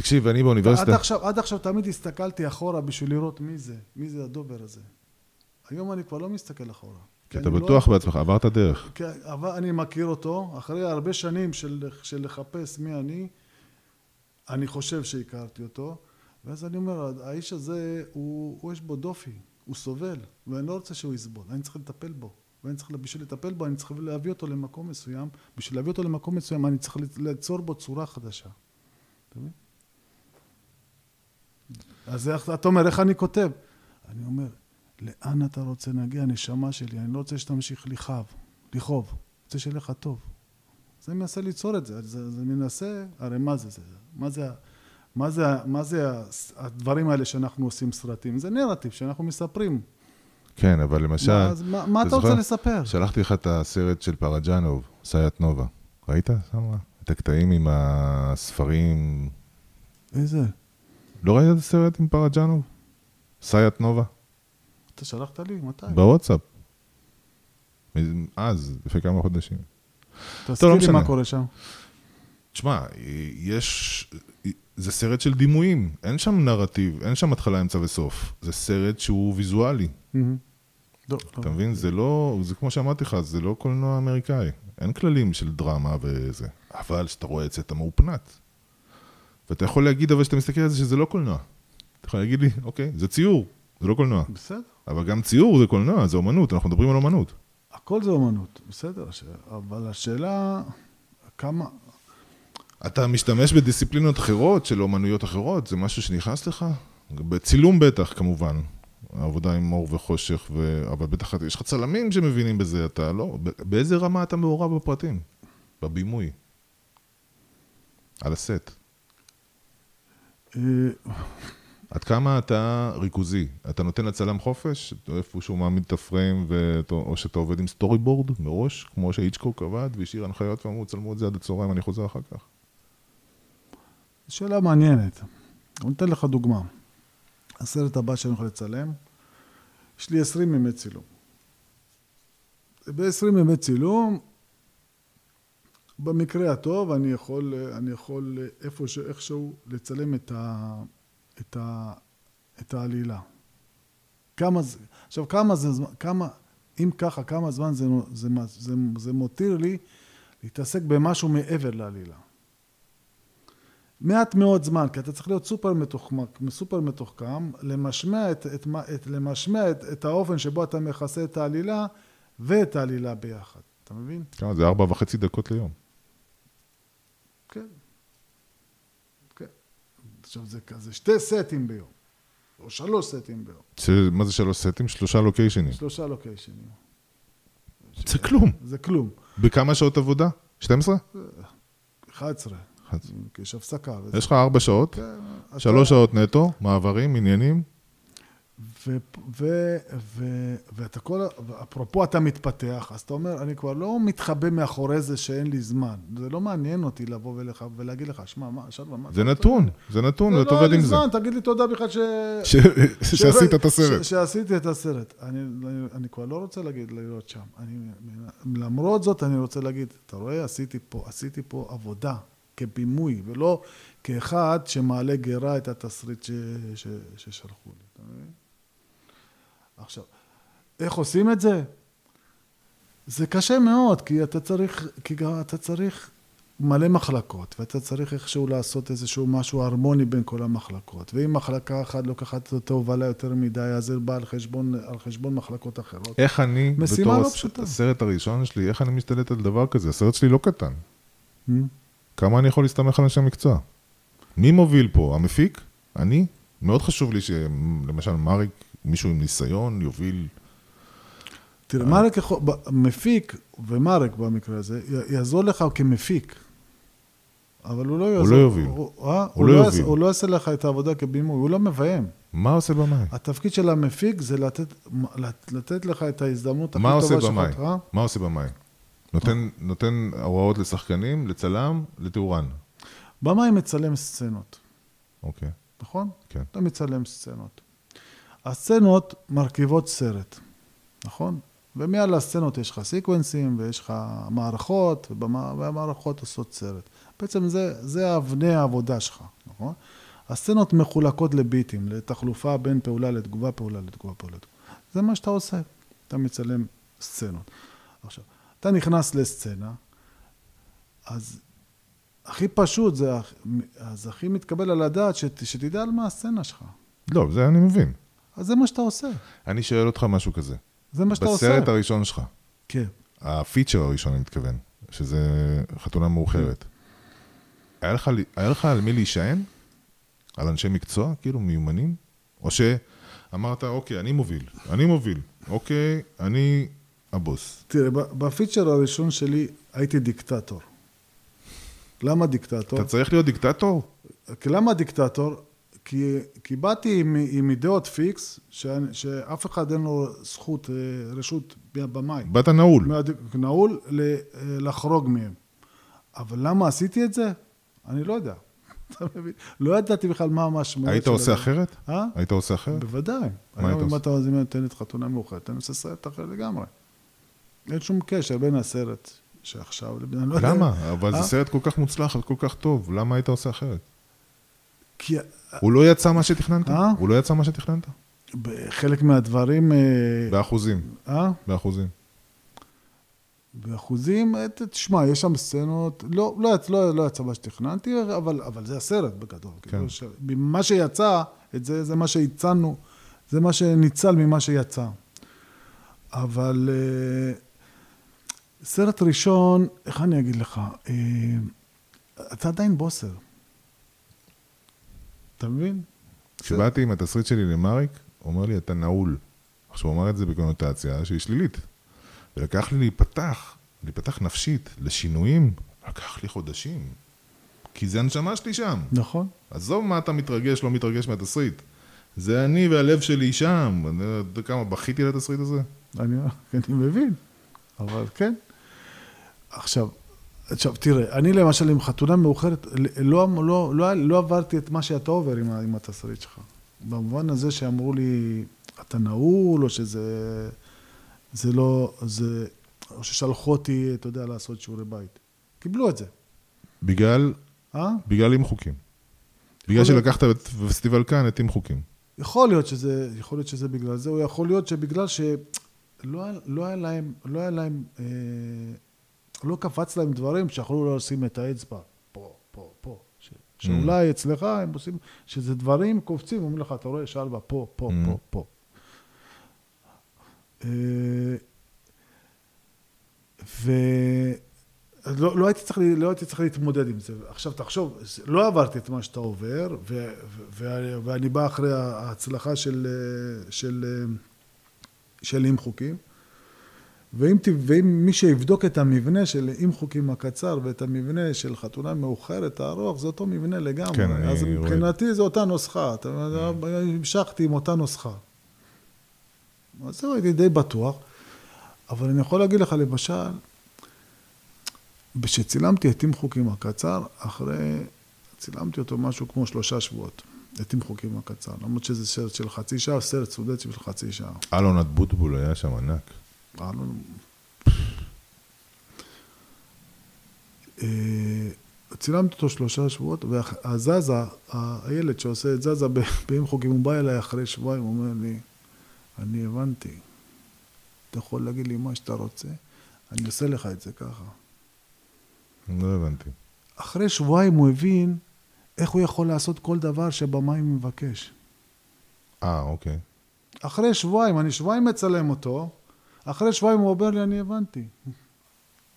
תקשיב, אני עד באוניברסיטה, עכשיו, עד עכשיו תמיד הסתכלתי אחורה בשביל לראות מי זה, מי זה הדובר הזה. היום אני כבר לא מסתכל אחורה. כי אתה לא- בטוח בעצמך, עברת דרך. כן, אבל אני מכיר אותו, אחרי הרבה שנים של, של לחפש מי אני, אני חושב שהכרתי אותו, ואז אני אומר, האיש הזה, הוא, הוא יש בו דופי, הוא סובל, ואני לא רוצה שהוא יסבול, אני צריך לטפל בו. ואני צריך, בשביל לטפל בו, אני צריך להביא אותו למקום מסוים, בשביל להביא אותו למקום מסוים, אני צריך ליצור בו צורה חדשה. אתה מבין? אז אתה אומר, איך אני כותב? אני אומר, לאן אתה רוצה להגיע, נשמה שלי? אני לא רוצה שתמשיך לכאב, לכאוב. אני רוצה שיהיה לך טוב. אני מנסה ליצור את זה. זה, זה מנסה, הרי מה זה זה? מה זה, מה זה, מה זה הדברים האלה שאנחנו עושים סרטים? זה נרטיב שאנחנו מספרים. כן, אבל למשל, מה, אז מה, מה אתה אתה רוצה זוכר? לספר? שלחתי לך את הסרט של פרג'נוב, סיית נובה. ראית? שמה? את הקטעים עם הספרים. איזה? לא ראית את הסרט עם פרג'נוב? סיית נובה? אתה שלחת לי? מתי? בוואטסאפ. אז, לפני כמה חודשים. תזכיר לא לי. מה קורה שם. תשמע, יש... זה סרט של דימויים, אין שם נרטיב, אין שם התחלה, אמצע וסוף. זה סרט שהוא ויזואלי. לא, לא. אתה מבין? זה לא, זה כמו שאמרתי לך, זה לא קולנוע אמריקאי. אין כללים של דרמה וזה. אבל כשאתה רואה את זה, אתה מאופנת. ואתה יכול להגיד, אבל כשאתה מסתכל על זה, שזה לא קולנוע. אתה יכול להגיד לי, אוקיי, זה ציור, זה לא קולנוע. בסדר. אבל גם ציור זה קולנוע, זה אומנות, אנחנו מדברים על אומנות. הכל זה אומנות, בסדר. אבל השאלה, כמה... אתה משתמש בדיסציפלינות אחרות של אומנויות אחרות, זה משהו שנכנס לך? בצילום בטח, כמובן. העבודה עם אור וחושך, ו... אבל בטח יש לך צלמים שמבינים בזה, אתה לא... באיזה רמה אתה מעורב בפרטים? בבימוי. על הסט. אה, עד כמה אתה ריכוזי? אתה נותן לצלם חופש? איפה שהוא מעמיד את הפריים, ו... או שאתה עובד עם סטורי בורד מראש, כמו שהיצ'קוק עבד, והשאיר הנחיות ואמרו, צלמו את זה עד הצהריים, אני חוזר אחר כך. שאלה מעניינת. אני אתן לך דוגמה. הסרט הבא שאני הולך לצלם, יש לי 20 ימי צילום. ב-20 ימי צילום, במקרה הטוב, אני יכול, אני יכול איפה. איכשהו לצלם את, ה, את, ה, את העלילה. כמה זה, עכשיו כמה זה, זמן- כמה, אם ככה, כמה זמן זה, זה, זה, זה, זה מותיר לי להתעסק במשהו מעבר לעלילה. מעט מאוד זמן, כי אתה צריך להיות סופר מתוחכם, סופר מתוחכם, למשמע את, את, את, למשמע את, את האופן שבו אתה מכסה את העלילה ואת העלילה ביחד. אתה מבין? כמה זה? ארבע וחצי דקות ליום. כן. כן. עכשיו זה כזה שתי סטים ביום, או שלוש סטים ביום, ש... מה זה שלוש סטים? שלושה לוקיישנים. שלושה לוקיישנים. זה כלום. זה כלום. בכמה שעות עבודה? 12? 11. כי יש הפסקה. וזה- יש לך ארבע שעות, כן, אתה- שלוש שעות נטו, מעברים, עניינים. ו- ו- ו- ואתה כל, אפרופו אתה מתפתח, אז אתה אומר, אני כבר לא מתחבא מאחורי זה שאין לי זמן. זה לא מעניין אותי לבוא ולך, ולהגיד לך, שמע, מה, שלווה, מה... זה אתה נתון, רוצה?" זה נתון, זה ואתה לא עובד עם לי זה. זמן, תגיד לי תודה בכלל ש... ש- שעשית את הסרט. ש- שעשיתי את הסרט. אני, אני, אני כבר לא רוצה להגיד, להיות שם. אני, למרות זאת, אני רוצה להגיד, אתה רואה, עשיתי פה, עשיתי פה עבודה כבימוי, ולא כאחד שמעלה גרה את התסריט ש, ש, ששלחו לי. אתה מבין? עכשיו, איך עושים את זה? זה קשה מאוד, כי אתה צריך, כי גם אתה צריך מלא מחלקות, ואתה צריך איכשהו לעשות איזשהו משהו הרמוני בין כל המחלקות. ואם מחלקה אחת לוקחת את ההובלה יותר מדי, אז זה בא על חשבון, על חשבון מחלקות אחרות. איך אני, בתור לא הס-. הסרט הראשון שלי, איך אני משתלט על דבר כזה? הסרט שלי לא קטן. Hmm? כמה אני יכול להסתמך על אנשי מקצוע? מי מוביל פה? המפיק? אני? מאוד חשוב לי שלמשל מריק, מישהו עם ניסיון, יוביל... תראה, מרק יכול, מפיק, ומרק במקרה הזה, יעזור לך כמפיק. אבל הוא לא יעזור. לא יוביל. הוא, אה? הוא הוא, לא לא יוביל. הוא לא יעשה לך את העבודה כבימוי, הוא לא מביים. מה עושה במאי? התפקיד של המפיק זה לתת, לת- לתת לך את ההזדמנות הכי טובה שלך. אה? מה עושה במאי? נותן, נותן הוראות לשחקנים, לצלם, לתאורן. במאי מצלם סצנות, אוקיי, נכון? כן. אתה מצלם סצנות. הסצנות מרכיבות סרט, נכון? ומעל הסצנות יש לך סיקוונסים ויש לך מערכות, והמערכות עושות סרט. בעצם זה, זה אבני העבודה שלך, נכון? הסצנות מחולקות לביטים, לתחלופה בין פעולה לתגובה, פעולה לתגובה, פעולה לתגובה. זה מה שאתה עושה, אתה מצלם סצנות. עכשיו, אתה נכנס לסצנה, אז הכי פשוט, זה, אז הכי מתקבל על הדעת שת, שתדע על מה הסצנה שלך. לא, זה אני מבין. אז זה מה שאתה עושה. אני שואל אותך משהו כזה. זה מה שאתה עושה. בסרט הראשון שלך, כן. הפיצ'ר הראשון, אני מתכוון, שזה חתונה מאוחרת, היה לך, היה לך על מי להישען? על אנשי מקצוע, כאילו, מיומנים? או שאמרת, אוקיי, אני מוביל, אני מוביל, אוקיי, אני הבוס. תראה, בפיצ'ר הראשון שלי הייתי דיקטטור. למה דיקטטור? אתה צריך להיות דיקטטור? למה דיקטטור? כי, כי באתי עם, עם אידאות פיקס, ש, שאף אחד אין לו זכות, אה, רשות במאי. באת נעול. נעול ל- אה, לחרוג מהם. אבל למה עשיתי את זה? אני לא יודע. אתה מבין? לא ידעתי בכלל מה המשמעות היית עושה. אחרת? אה? היית עושה אחרת? בוודאי. היית היום אם? אתה מזמין נותנת חתונה מאוחרת, אני עושה סרט אחר לגמרי. אין שום קשר בין הסרט שעכשיו לבין... לא. למה? אבל אה? זה סרט כל כך מוצלח וכל כך טוב, למה היית עושה אחרת? כי הוא לא יצא מה שתכננת? אה? הוא לא יצא מה שתכננת? בחלק מהדברים... אה, באחוזים, אה? באחוזים. באחוזים, אה, תשמע, יש שם סצנות, לא, לא, לא, לא יצא מה שתכננתי, אבל, אבל זה הסרט בגדול. כן. כאילו ש- מה שיצא, את זה, זה מה שהצענו, זה מה שניצל ממה שיצא. אבל אה, סרט ראשון, איך אני אגיד לך, אתה עדיין בוסר. אתה מבין? כשבאתי עם התסריט שלי למריק, הוא אומר לי, אתה נעול. עכשיו, הוא אמר את זה בקונוטציה שהיא שלילית. ולקח לי להיפתח, להיפתח נפשית, לשינויים, לקח לי חודשים. כי זה הנשמה שלי שם. נכון. עזוב מה אתה מתרגש, לא מתרגש מהתסריט. זה אני והלב שלי שם. אני לא יודע כמה בכיתי לתסריט הזה. אני, אני מבין, אבל כן. עכשיו, עכשיו, תראה, אני למשל עם חתונה מאוחרת, לא, לא, לא, לא עברתי את מה שאתה עובר עם, עם התסריט שלך. במובן הזה שאמרו לי, אתה נעול, או שזה... זה לא... זה... או ששלחו אותי, אתה יודע, לעשות שיעורי בית. קיבלו את זה, בגלל, אה? בגלל עם חוקים. בגלל. שלקחת בפסטיבל כאן את עם חוקים. יכול להיות שזה, יכול להיות שזה בגלל זה, או יכול להיות שבגלל שלא לא היה להם, לא היה להם, אה, לא קפץ להם דברים שיכולו לשים את האצבע פה, פה, פה. ש, שאולי אצלך הם עושים, שזה דברים קופצים, אומרים לך, אתה רואה שלווה פה, פה, Mm. פה, פה. אה, ולא לא הייתי, צריך, לא הייתי צריך להתמודד עם זה. עכשיו תחשוב, לא עברתי את מה שאתה עובר, ו, ו, ואני בא אחרי ההצלחה של, אה, של, אה, של עם חוקים, ואם, ואם מי שיבדוק את המבנה של עם חוקים הקצר ואת המבנה של חתונה מאוחרת הארוך, זה אותו מבנה לגמרי. כן, אני אז רואה. מבחינתי זה אותה נוסחה, יודע, המשכתי עם אותה נוסחה. אז זהו, הייתי די בטוח. אבל אני יכול להגיד לך, למשל, כשצילמתי את עם חוקים הקצר, אחרי, צילמתי אותו משהו כמו שלושה שבועות, את עם חוקים הקצר. למרות שזה סרט של חצי שעה, סרט סטודנט של חצי שעה. אלון אטבוטבול היה שם ענק. היה לנו... אה, צילמתי אותו שלושה שבועות, והזזה, הילד שעושה את זזה בעם חוקים, הוא בא אליי אחרי שבועיים, הוא אומר לי, אני הבנתי, אתה יכול להגיד לי מה שאתה רוצה, אני עושה לך את זה ככה. לא הבנתי. אחרי שבועיים הוא הבין איך הוא יכול לעשות כל דבר שבמאי מבקש. אה, אוקיי. אחרי שבועיים, אני שבועיים מצלם אותו, אחרי שבועיים הוא אומר לי, אני הבנתי.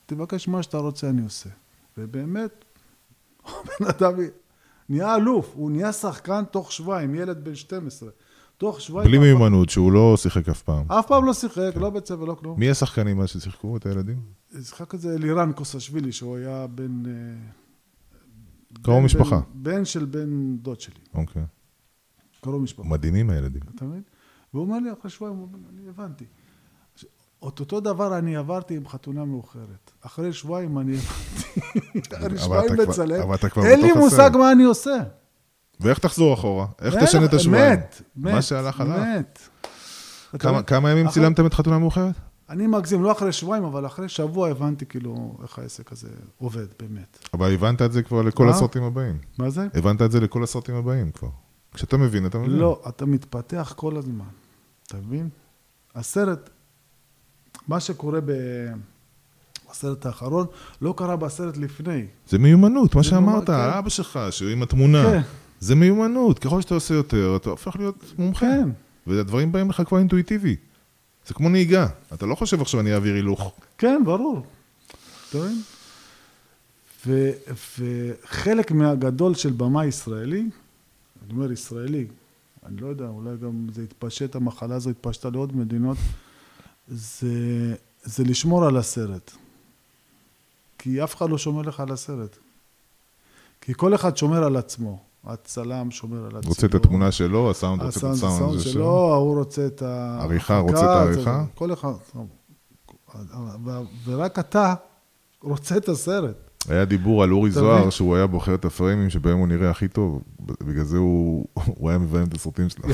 תבקש מה שאתה רוצה, אני עושה. ובאמת, הבן אדם נהיה אלוף, הוא נהיה שחקן תוך שבועיים, ילד בן 12. תוך שבועיים... בלי מיומנות, שהוא לא שיחק אף פעם. אף פעם לא שיחק, לא ספר, לא כלום. מי השחקנים אז ששיחקו את הילדים? שיחק את זה אלירן קוסשווילי, שהוא היה בן... אה, קרוב בן- משפחה. בן בן של בן דוד שלי, אוקיי. קרוב משפחה. מדהימים הילדים. אתה מבין? והוא אומר לי אחרי שבועיים, אני הבנתי. את אותו דבר אני עברתי עם חתונה מאוחרת. אחרי שבועיים אני. אבל אני שבועיים מצלם. אין לי מושג. מה אני עושה. ואיך תחזור אחורה? איך תשנה את השבועיים? מת, מת. מה שהלך הלך. מת. כמה- ימים צילמתם את חתונה מאוחרת? אני מגזים, לא אחרי שבועיים, אבל אחרי שבוע הבנתי כאילו איך העסק הזה עובד, באמת. אבל הבנת את זה כבר לכל? הסרטים הבאים. מה זה? הבנת את זה לכל הסרטים הבאים כבר. כשאתה מבין, אתה מבין. לא, אתה מתפתח כל הזמן. אתה מבין? הסרט, מה שקורה ב- בסרט האחרון, לא קרה בסרט לפני. זה מיומנות, מה שאמרת, כן. האבא שלך, שהוא עם התמונה. כן. זה מיומנות, ככל שאתה עושה יותר, אתה הופך להיות מומחה. כן. והדברים באים לך כבר אינטואיטיבי. זה כמו נהיגה. אתה לא חושב עכשיו אני אעביר הילוך. כן, ברור. אתה מבין? ו- וחלק מהגדול של במאי ישראלי, אני אומר ישראלי, אני לא יודע, אולי גם זה התפשט, המחלה הזו התפשטה לעוד מדינות, זה, זה לשמור על הסרט. כי אף אחד לא שומר לך על הסרט. כי כל אחד שומר על עצמו. הצלם שומר על עצמו. רוצה את התמונה שלו, הסאונד רוצה את הסאונד שלו, ההוא רוצה את ה... עריכה, רוצה את העריכה? כל אחד. ורק אתה רוצה את הסרט. היה דיבור על אורי זוהר? שהוא היה בוחר את הפריימים שבהם הוא נראה הכי טוב. בגלל זה הוא היה מביים את הסרטים שלו.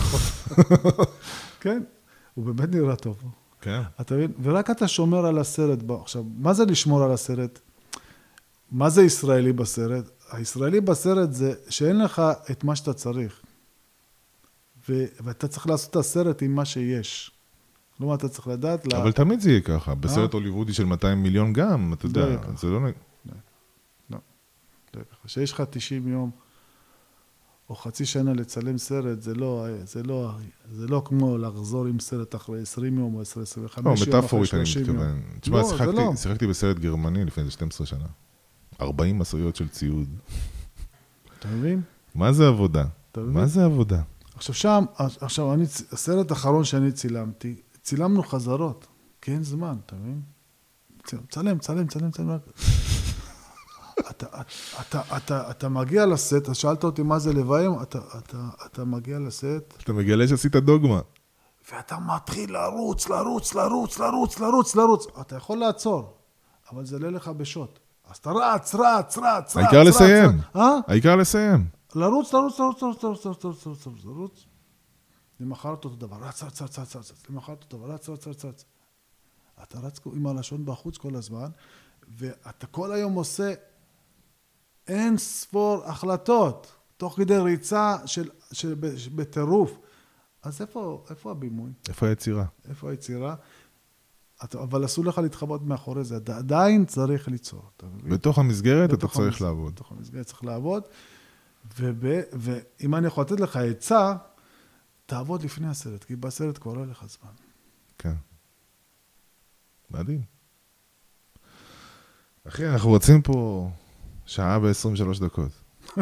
כן, הוא באמת נראה טוב. כן. אתה מבין? ורק אתה שומר על הסרט. עכשיו, מה זה לשמור על הסרט? מה זה ישראלי בסרט? הישראלי בסרט זה שאין לך את מה שאתה צריך. ו- ואתה צריך לעשות את הסרט עם מה שיש. כלומר, אתה צריך לדעת... לה- אבל תמיד זה יהיה ככה. בסרט הוליוודי של 200 מיליון גם, אתה לא יודע. זה לא... זה ככה. שיש לך 90 יום או חצי שנה לצלם סרט, זה לא, זה לא, זה לא כמו לחזור עם סרט אחרי 20 יום או 25 לא, יום אחרי מטאפורית אני 30 יום. מתכוון. תשמע, לא, שיחקתי- לא. שיחקתי בסרט גרמני לפני איזה 12 שנה. 40 משאיות של ציוד. אתה מבין? מה זה עבודה? מה זה עבודה? עכשיו שם, עכשיו אני, הסרט האחרון שאני צילמתי, צילמנו חזרות, כי אין זמן, אתה מבין? צלם, צלם, צלם, צלם. אתה, אתה, אתה, אתה, מגיע לסט, אז שאלת אותי מה זה לביים, אתה, אתה, אתה מגיע לסט, אתה מגלה שעשית דוגמה. ואתה מתחיל לרוץ, לרוץ, לרוץ, לרוץ, לרוץ, לרוץ. אתה יכול לעצור, אבל זה עולה לך בשוט. אז אתה רץ, רץ, רץ, רץ, העיקר לסיים. אה? העיקר לסיים. לרוץ, לרוץ, לרוץ, לרוץ, לרוץ, לרוץ, לרוץ, לרוץ, לרוץ, לרוץ. למחרת אותו דבר, רץ, רץ, רץ, רץ, רץ, למחרת אותו דבר, רץ, רץ, רץ, רץ. אתה רץ עם הלשון בחוץ כל הזמן, ואתה כל היום עושה אין ספור החלטות, תוך כדי ריצה של, של, בטירוף. אז איפה, איפה הבימוי? איפה היצירה? איפה היצירה? אתה, אבל אסור לך להתחבא מאחורי זה, אתה עדיין צריך ליצור, אתה מבין? בתוך המסגרת אתה בתוך צריך המס- לעבוד. בתוך המסגרת צריך לעבוד, וב, ואם אני יכול לתת לך עצה, תעבוד לפני הסרט, כי בסרט כבר לא יהיה לך זמן. כן. מדהים. אחי, אנחנו רוצים פה שעה ו-23 דקות.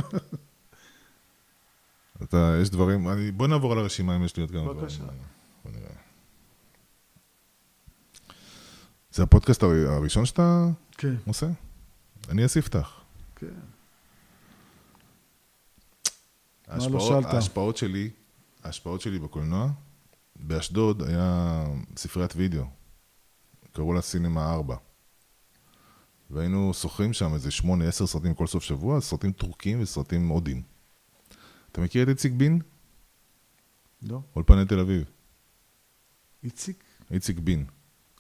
אתה, יש דברים, אני, בוא נעבור על הרשימה אם יש לי עוד כמה דברים. בבקשה. בוא נראה. זה הפודקאסט הר- הראשון שאתה כן. עושה? אני הספתח. כן. לא ההשפעות, שאלת? ההשפעות שלי, ההשפעות שלי בקולנוע, באשדוד היה ספריית וידאו, קראו לה סינמה 4. והיינו שוכרים שם איזה 8-10 סרטים כל סוף שבוע, סרטים טורקים וסרטים הודים. אתה מכיר את איציק בין? לא? אולפני תל אביב. איציק? איציק בין.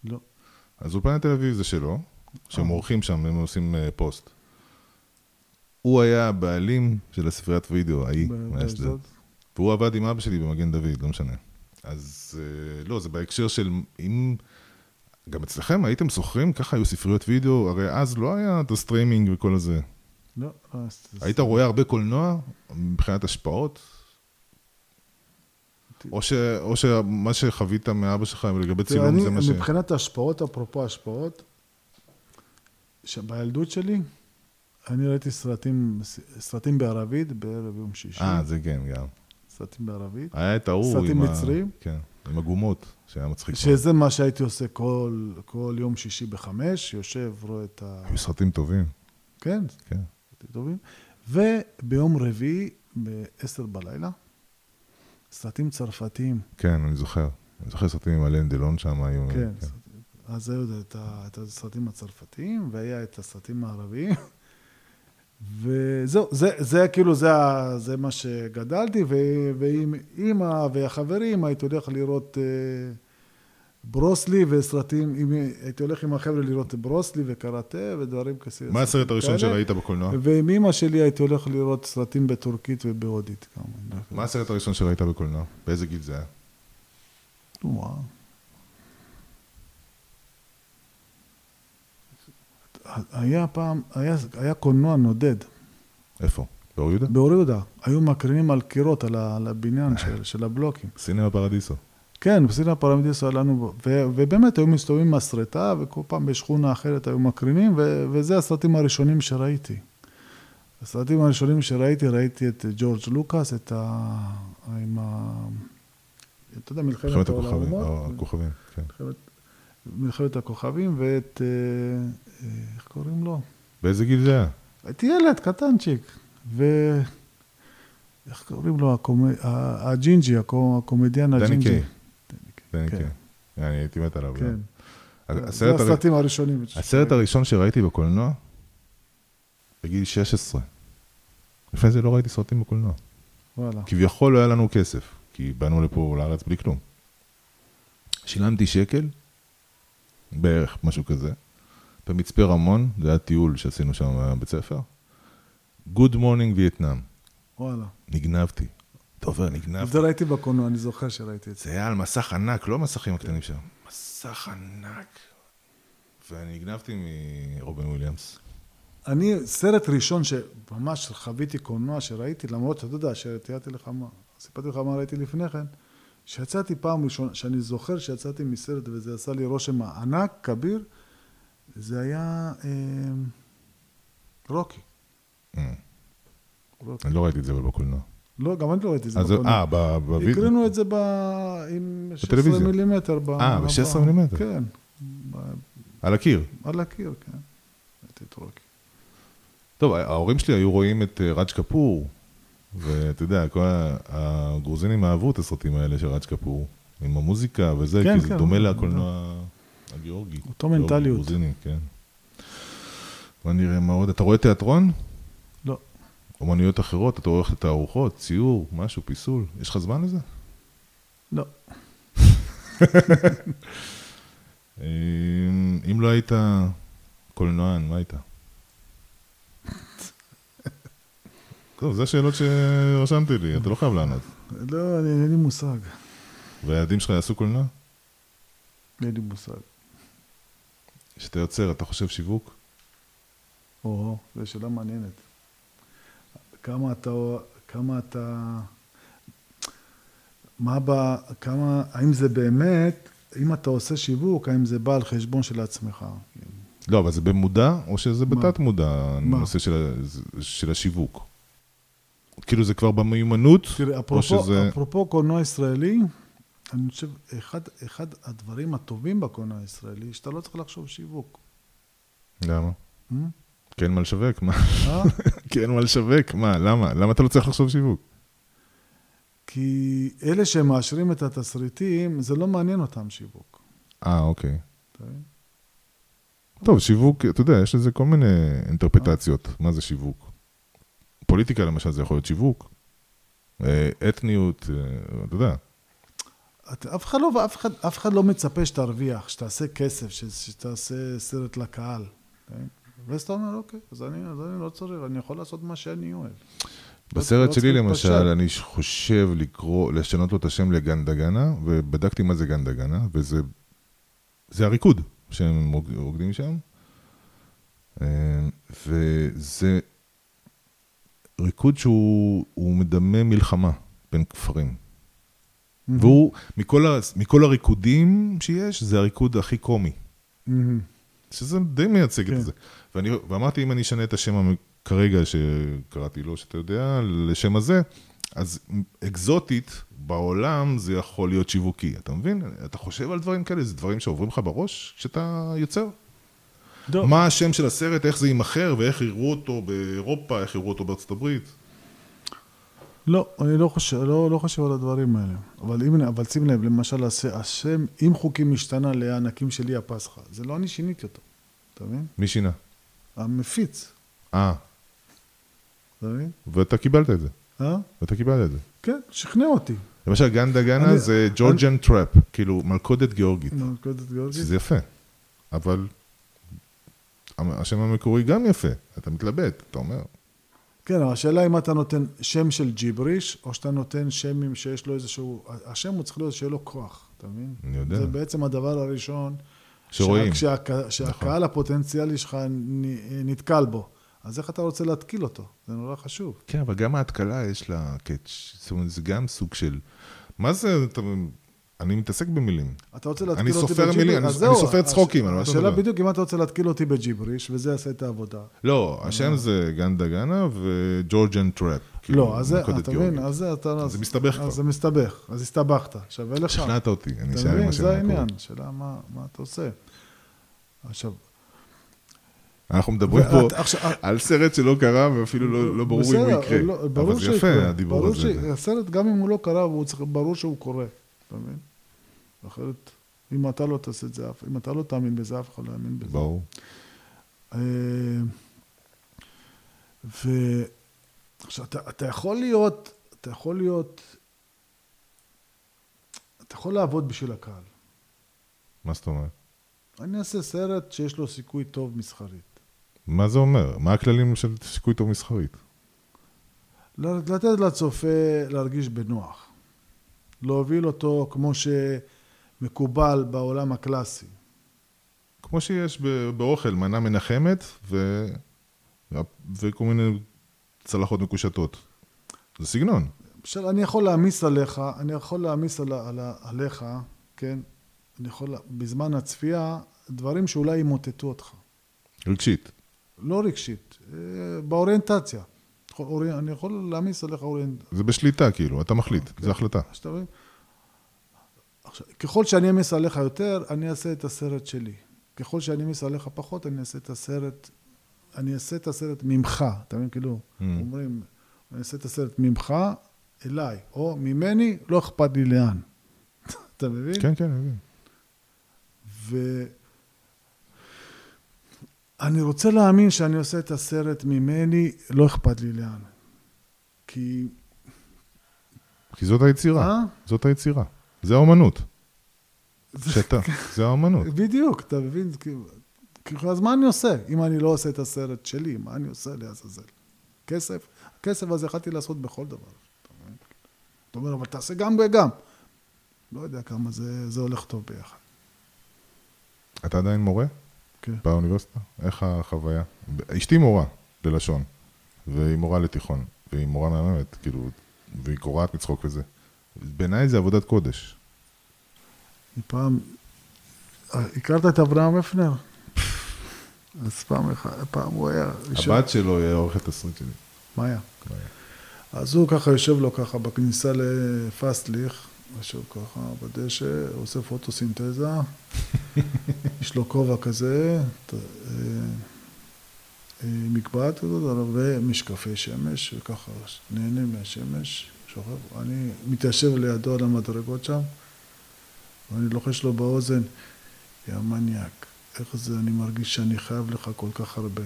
לא. אז אולפני תל אביב זה שלו, שהם. עורכים שם, הם עושים אה, פוסט. הוא היה הבעלים של הספריית וידאו ההיא, מאשדוד. והוא עבד עם אבא שלי במגן דוד, לא משנה. אז אה, לא, זה בהקשר של אם... גם אצלכם הייתם שוכרים, ככה היו ספריות וידאו, הרי אז לא היה את הסטרימינג וכל הזה. לא. לא, אז- היית רואה הרבה קולנוע מבחינת השפעות? או, ש, או שמה שחווית מאבא שלך לגבי צילום אני, זה מה ש... מבחינת ההשפעות, אפרופו השפעות, שבילדות שלי, אני ראיתי סרטים, סרטים בערבית בערב יום שישי. אה, זה כן, גם. סרטים בערבית. היה את ההוא סרטים עם ה... מצריים? כן, עם הגומות, שהיה מצחיק. שזה מה שהייתי עושה כל, כל יום שישי בחמש, יושב, רואה את ה... היו סרטים טובים, כן, כן. סרטים טובים. וביום רביעי, ב-10 בלילה, סרטים צרפתיים. כן, אני זוכר. אני זוכר סרטים עם אלן דלון שם היו... כן, סרטים. אז היו את הסרטים הצרפתיים, והיה את הסרטים הערביים. וזהו, זה, זה כאילו, זה, זה מה שגדלתי, ו- ועם אימא והחברים הייתי הולך לראות אה, ברוסלי וסרטים, עם, הייתי הולך עם החבר'ה לראות ברוסלי וקראטה ודברים כאלה. מה הסרט הראשון. שראית בקולנוע? ועם אימא שלי הייתי הולך לראות סרטים בטורקית ובהודית כמובן. מה הסרט הראשון שראית בקולנוע? באיזה גיל זה היה? וואו. היה פעם, היה, היה קולנוע נודד איפה? באור יהודה? באור יהודה. היו מקרינים על קירות, על, ה, על הבניין של, של הבלוקים. סינמה פרדיסו. כן, בסין הפרמידיס היה לנו, ו, ובאמת היו מסתובבים מסרטה, וכל פעם בשכונה אחרת היו מקרינים, ו, וזה הסרטים הראשונים שראיתי. הסרטים הראשונים שראיתי, ראיתי את ג'ורג' לוקאס, את ה... עם ה... אתה יודע, מלחמת מלחמת. העולמות. או, הכוכבים, כן. מלחמת, מלחמת הכוכבים, ואת, אה, אה, איך קוראים לו? באיזה גיל זה היה? הייתי ילד קטנצ'יק, ו... איך קוראים לו? הקומ... הג'ינג'י, הקו- הקומדיאן דני הג'ינג'י. קיי. דני כן. קיי. אני הייתי מת עליו. כן. גם. זה הסרטים הראשונים. הסרט הראשון שראיתי בקולנוע, בגיל 16. לפני זה לא ראיתי סרטים בקולנוע. וואלה. כביכול לא היה לנו כסף, כי באנו לפה לארץ בלי כלום. שילמתי שקל, בערך משהו כזה, במצפה רמון, זה היה טיול שעשינו שם בבית ספר. Good morning וייטנאם, וואלה. נגנבתי. אתה עובר, נגנבתי. זה ראיתי בקולנוע, אני זוכר שראיתי את זה. זה היה על מסך ענק, לא המסכים הקטנים שם. מסך ענק. ואני נגנבתי מרובין וויליאמס. אני, סרט ראשון שממש חוויתי קולנוע שראיתי, למרות שאתה יודע, שתיארתי לך מה, סיפרתי לך מה ראיתי לפני כן, שיצאתי פעם ראשונה, שאני זוכר שיצאתי מסרט וזה עשה לי רושם ענק, כביר, זה היה אה, רוקי. אה, רוקי. אני לא ראיתי את זה בקולנוע. לא, גם אני לא ראיתי את זה בקולנוע. אה, בווידאו. הקרינו את זה ב... עם 16 בטלוויזיה. מילימטר. אה, ב-16 ב- מילימטר. כן, על הקיר. על הקיר, כן. ראיתי את רוקי. טוב, ההורים שלי היו רואים את אה, רג' קפור, ואתה יודע, כל הגרוזינים אהבו את הסרטים האלה של רג' קפור, עם המוזיקה וזה, כן, כי זה כן, דומה לקולנוע הגיאורגי. אותו מנטליות. גרוזיני, כן. בוא נראה מה עוד. אתה רואה תיאטרון? לא. אומנויות אחרות, אתה רואה את התערוכות, ציור, משהו, פיסול. יש לך זמן לזה? לא. אם אם לא היית קולנוען, מה היית? טוב, זה שאלות שרשמתי לי, אתה לא חייב לענות. לא, אני- אין לי מושג. והילדים שלך יעשו קולנוע? אין לי מושג. כשאתה יוצר, אתה חושב שיווק? או, זו שאלה מעניינת. כמה אתה, כמה אתה, מה ב... כמה, האם זה באמת, אם אתה עושה שיווק, האם זה בא על חשבון של עצמך? לא, אבל זה במודע, או שזה? בתת מודע? הנושא של, של השיווק? כאילו זה כבר במיומנות, תראה, אפרופו, שזה... אפרופו קולנוע ישראלי, אני חושב, אחד, אחד הדברים הטובים בקולנוע הישראלי, שאתה לא צריך לחשוב שיווק. למה? אה? כי אין מה לשווק, מה? אה? כי אין מה לשווק, מה? למה? למה אתה לא צריך לחשוב שיווק? כי אלה שמאשרים את התסריטים, זה לא מעניין אותם שיווק. אה, אוקיי. טוב, שיווק, אתה יודע, יש לזה כל מיני אינטרפטציות. מה זה שיווק? פוליטיקה למשל זה יכול להיות שיווק. אה, אתניות, אה, אתה יודע. אתה- אף אחד, לא, אף, אחד, אף אחד לא מצפה שתרוויח, שתעשה כסף, ש, שתעשה סרט לקהל. כן? ואז אתה אומר, אוקיי, אז אני, אז אני לא צריך, אני יכול לעשות מה שאני אוהב. בסרט לא שלי למשל. אני חושב לקרוא, לשנות לו את השם לגנדגנה, ובדקתי מה זה גנדגנה, וזה זה הריקוד שהם רוק- רוקדים שם. אה, וזה ריקוד שהוא הוא מדמה מלחמה בין כפרים. והוא, מכל, ה, מכל הריקודים שיש, זה הריקוד הכי קומי. שזה די מייצג כן. את זה. ואני, ואמרתי, אם אני אשנה את השם כרגע שקראתי לו, שאתה יודע, לשם הזה, אז אקזוטית בעולם זה יכול להיות שיווקי, אתה מבין? אתה חושב על דברים כאלה, זה דברים שעוברים לך בראש כשאתה יוצר? לא. מה השם של הסרט, איך זה יימכר ואיך יראו אותו באירופה, איך יראו אותו בארצות הברית? לא, אני לא חושב, לא, לא חושב על הדברים האלה. אבל, אם, אבל שים לב, למשל, הש- השם, אם חוקים משתנה לענקים שלי הפסחא, זה לא אני שיניתי אותו, אתה מבין? מי שינה? המפיץ, אה, אתה מבין? ואתה קיבלת את זה. אה? ואתה קיבלת את זה. כן, שכנע אותי. למשל, גנדה גנה אני- זה Georgian trap, כאילו מלכודת גיאורגית, מלכודת גיאורגית. שזה יפה. אבל השם המקורי גם יפה, אתה מתלבט, אתה אומר. כן, אבל השאלה אם אתה נותן שם של ג'יבריש, או שאתה נותן שם שיש לו איזשהו... השם הוא צריך להיות שיהיה לו כוח, אתה מבין? אני יודע. זה בעצם הדבר הראשון. שרואים. שה- כשהק- שהקהל הפוטנציאלי שלך נ- נתקל בו. אז איך אתה רוצה להתקיל אותו? זה נורא חשוב. כן, אבל גם ההתקלה יש לה catch, זאת אומרת, זה גם סוג של... מה זה, אתה... אני מתעסק במילים. אתה רוצה להתקיל אני אותי סופר בג'יבריש? מילים, אני- אז אני זהו, סופר הש- צחוקים, השאלה. בדיוק אם אתה רוצה להתקיל אותי בג'יבריש, וזה יעשה את העבודה. לא, השם זה גנדה גנה ו Georgian trap. כאילו, לא, אז זה, אתה מבין? אז זה אתה... אז זה מסתבך כבר. אז זה מסתבך, אז הסתבכת. שווה לך. שכנעת אותי, אני אשאר עם? השם זה. העניין, השאלה מה אתה עושה. עכשיו, אנחנו מדברים פה על סרט שלא קרה ואפילו לא לא ברור אם הוא יקרה. לא, ברור אבל זה. יפה, הדיבור ברור הזה. שהסרט, גם אם הוא לא קרה, ברור שהוא קורה, אתה מבין? אחרת, אם אתה לא תעשה את זה, אם אתה לא תאמין בזה, אף אחד לא יאמין בזה. ברור. אה, ו... עכשיו, אתה, אתה יכול להיות, אתה יכול להיות, אתה יכול לעבוד בשביל הקהל. מה זאת אומרת? אני אעשה סרט שיש לו סיכוי טוב מסחרית. מה זה אומר? מה הכללים של סיכוי טוב מסחרית? לתת לצופה להרגיש בנוח. להוביל אותו כמו שמקובל בעולם הקלאסי. כמו שיש באוכל, מנה מנחמת ו... וכל מיני צלחות מקושטות. זה סגנון. עכשיו, אני יכול להעמיס עליך, אני יכול להעמיס על, על, עליך, כן? אני יכול, בזמן הצפייה, דברים שאולי ימוטטו אותך. רגשית. לא רגשית, אה, באוריינטציה. אני יכול להעמיס עליך אוריינטציה. זה בשליטה, כאילו, אתה מחליט, זו החלטה. שאתה מבין? עכשיו, ככל שאני אעמיס עליך יותר, אני אעשה את הסרט שלי. ככל שאני אעמיס עליך פחות, אני אעשה את הסרט, אני אעשה את הסרט ממך, אתה מבין? כאילו, Mm. אומרים, אני אעשה את הסרט ממך אליי, או ממני, לא אכפת לי לאן. אתה מבין? כן, כן, אני מבין. אני רוצה להאמין שאני עושה את הסרט ממני, לא אכפת לי לאן. כי... כי זאת היצירה. אה? זאת היצירה. זה האומנות. שאתה, זה האומנות. בדיוק, אתה מבין? כאילו, אז מה אני עושה? אם אני לא עושה את הסרט שלי, מה אני עושה לעזאזל? כסף? הכסף הזה יכלתי לעשות בכל דבר. אתה אומר, אבל תעשה גם וגם. לא יודע כמה זה, זה הולך טוב ביחד. אתה עדיין מורה? כן. באוניברסיטה? איך החוויה? אשתי מורה ללשון, והיא מורה לתיכון, והיא מורה מהממת, כאילו, והיא קורעת מצחוק וזה. בעיניי זה עבודת קודש. פעם... הכרת את אברהם אפנר? אז פעם אחת, פעם הוא היה... הבת שלו היא עורכת תסריט שלי. מה היה? אז הוא ככה יושב לו ככה בכניסה לפסטליך, יושב ככה בדשא, עושה פוטוסינתזה, יש לו כובע כזה, אה, אה, מקבעת כזאת, ומשקפי שמש, וככה נהנה מהשמש, שוכב. אני מתיישב לידו על המדרגות שם, ואני לוחש לו באוזן, יא מניאק, איך זה, אני מרגיש שאני חייב לך כל כך הרבה.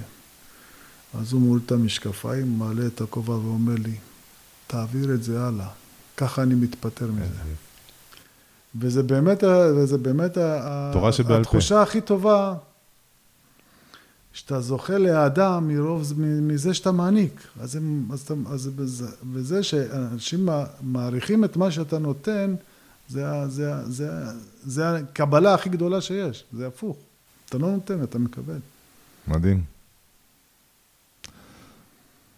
אז הוא מוריד את המשקפיים, מעלה את הכובע ואומר לי, תעביר את זה הלאה. ככה אני מתפטר מזה. וזה באמת, וזה באמת תורה שבעל פה. התחושה הכי טובה, שאתה זוכה לאדם מרוב, מזה שאתה מעניק. אז, הם, אז, אתה, אז בזה, וזה שאנשים מע- מעריכים את מה שאתה נותן, זה, זה, זה, ה- זה הקבלה הכי גדולה שיש, זה הפוך. אתה לא נותן, אתה מקבל. מדהים.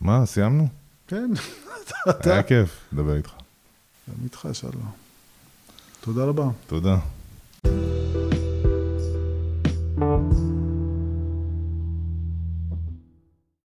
מה, סיימנו? כן, היה כיף לדבר איתך. גם איתך שלום. תודה רבה. תודה.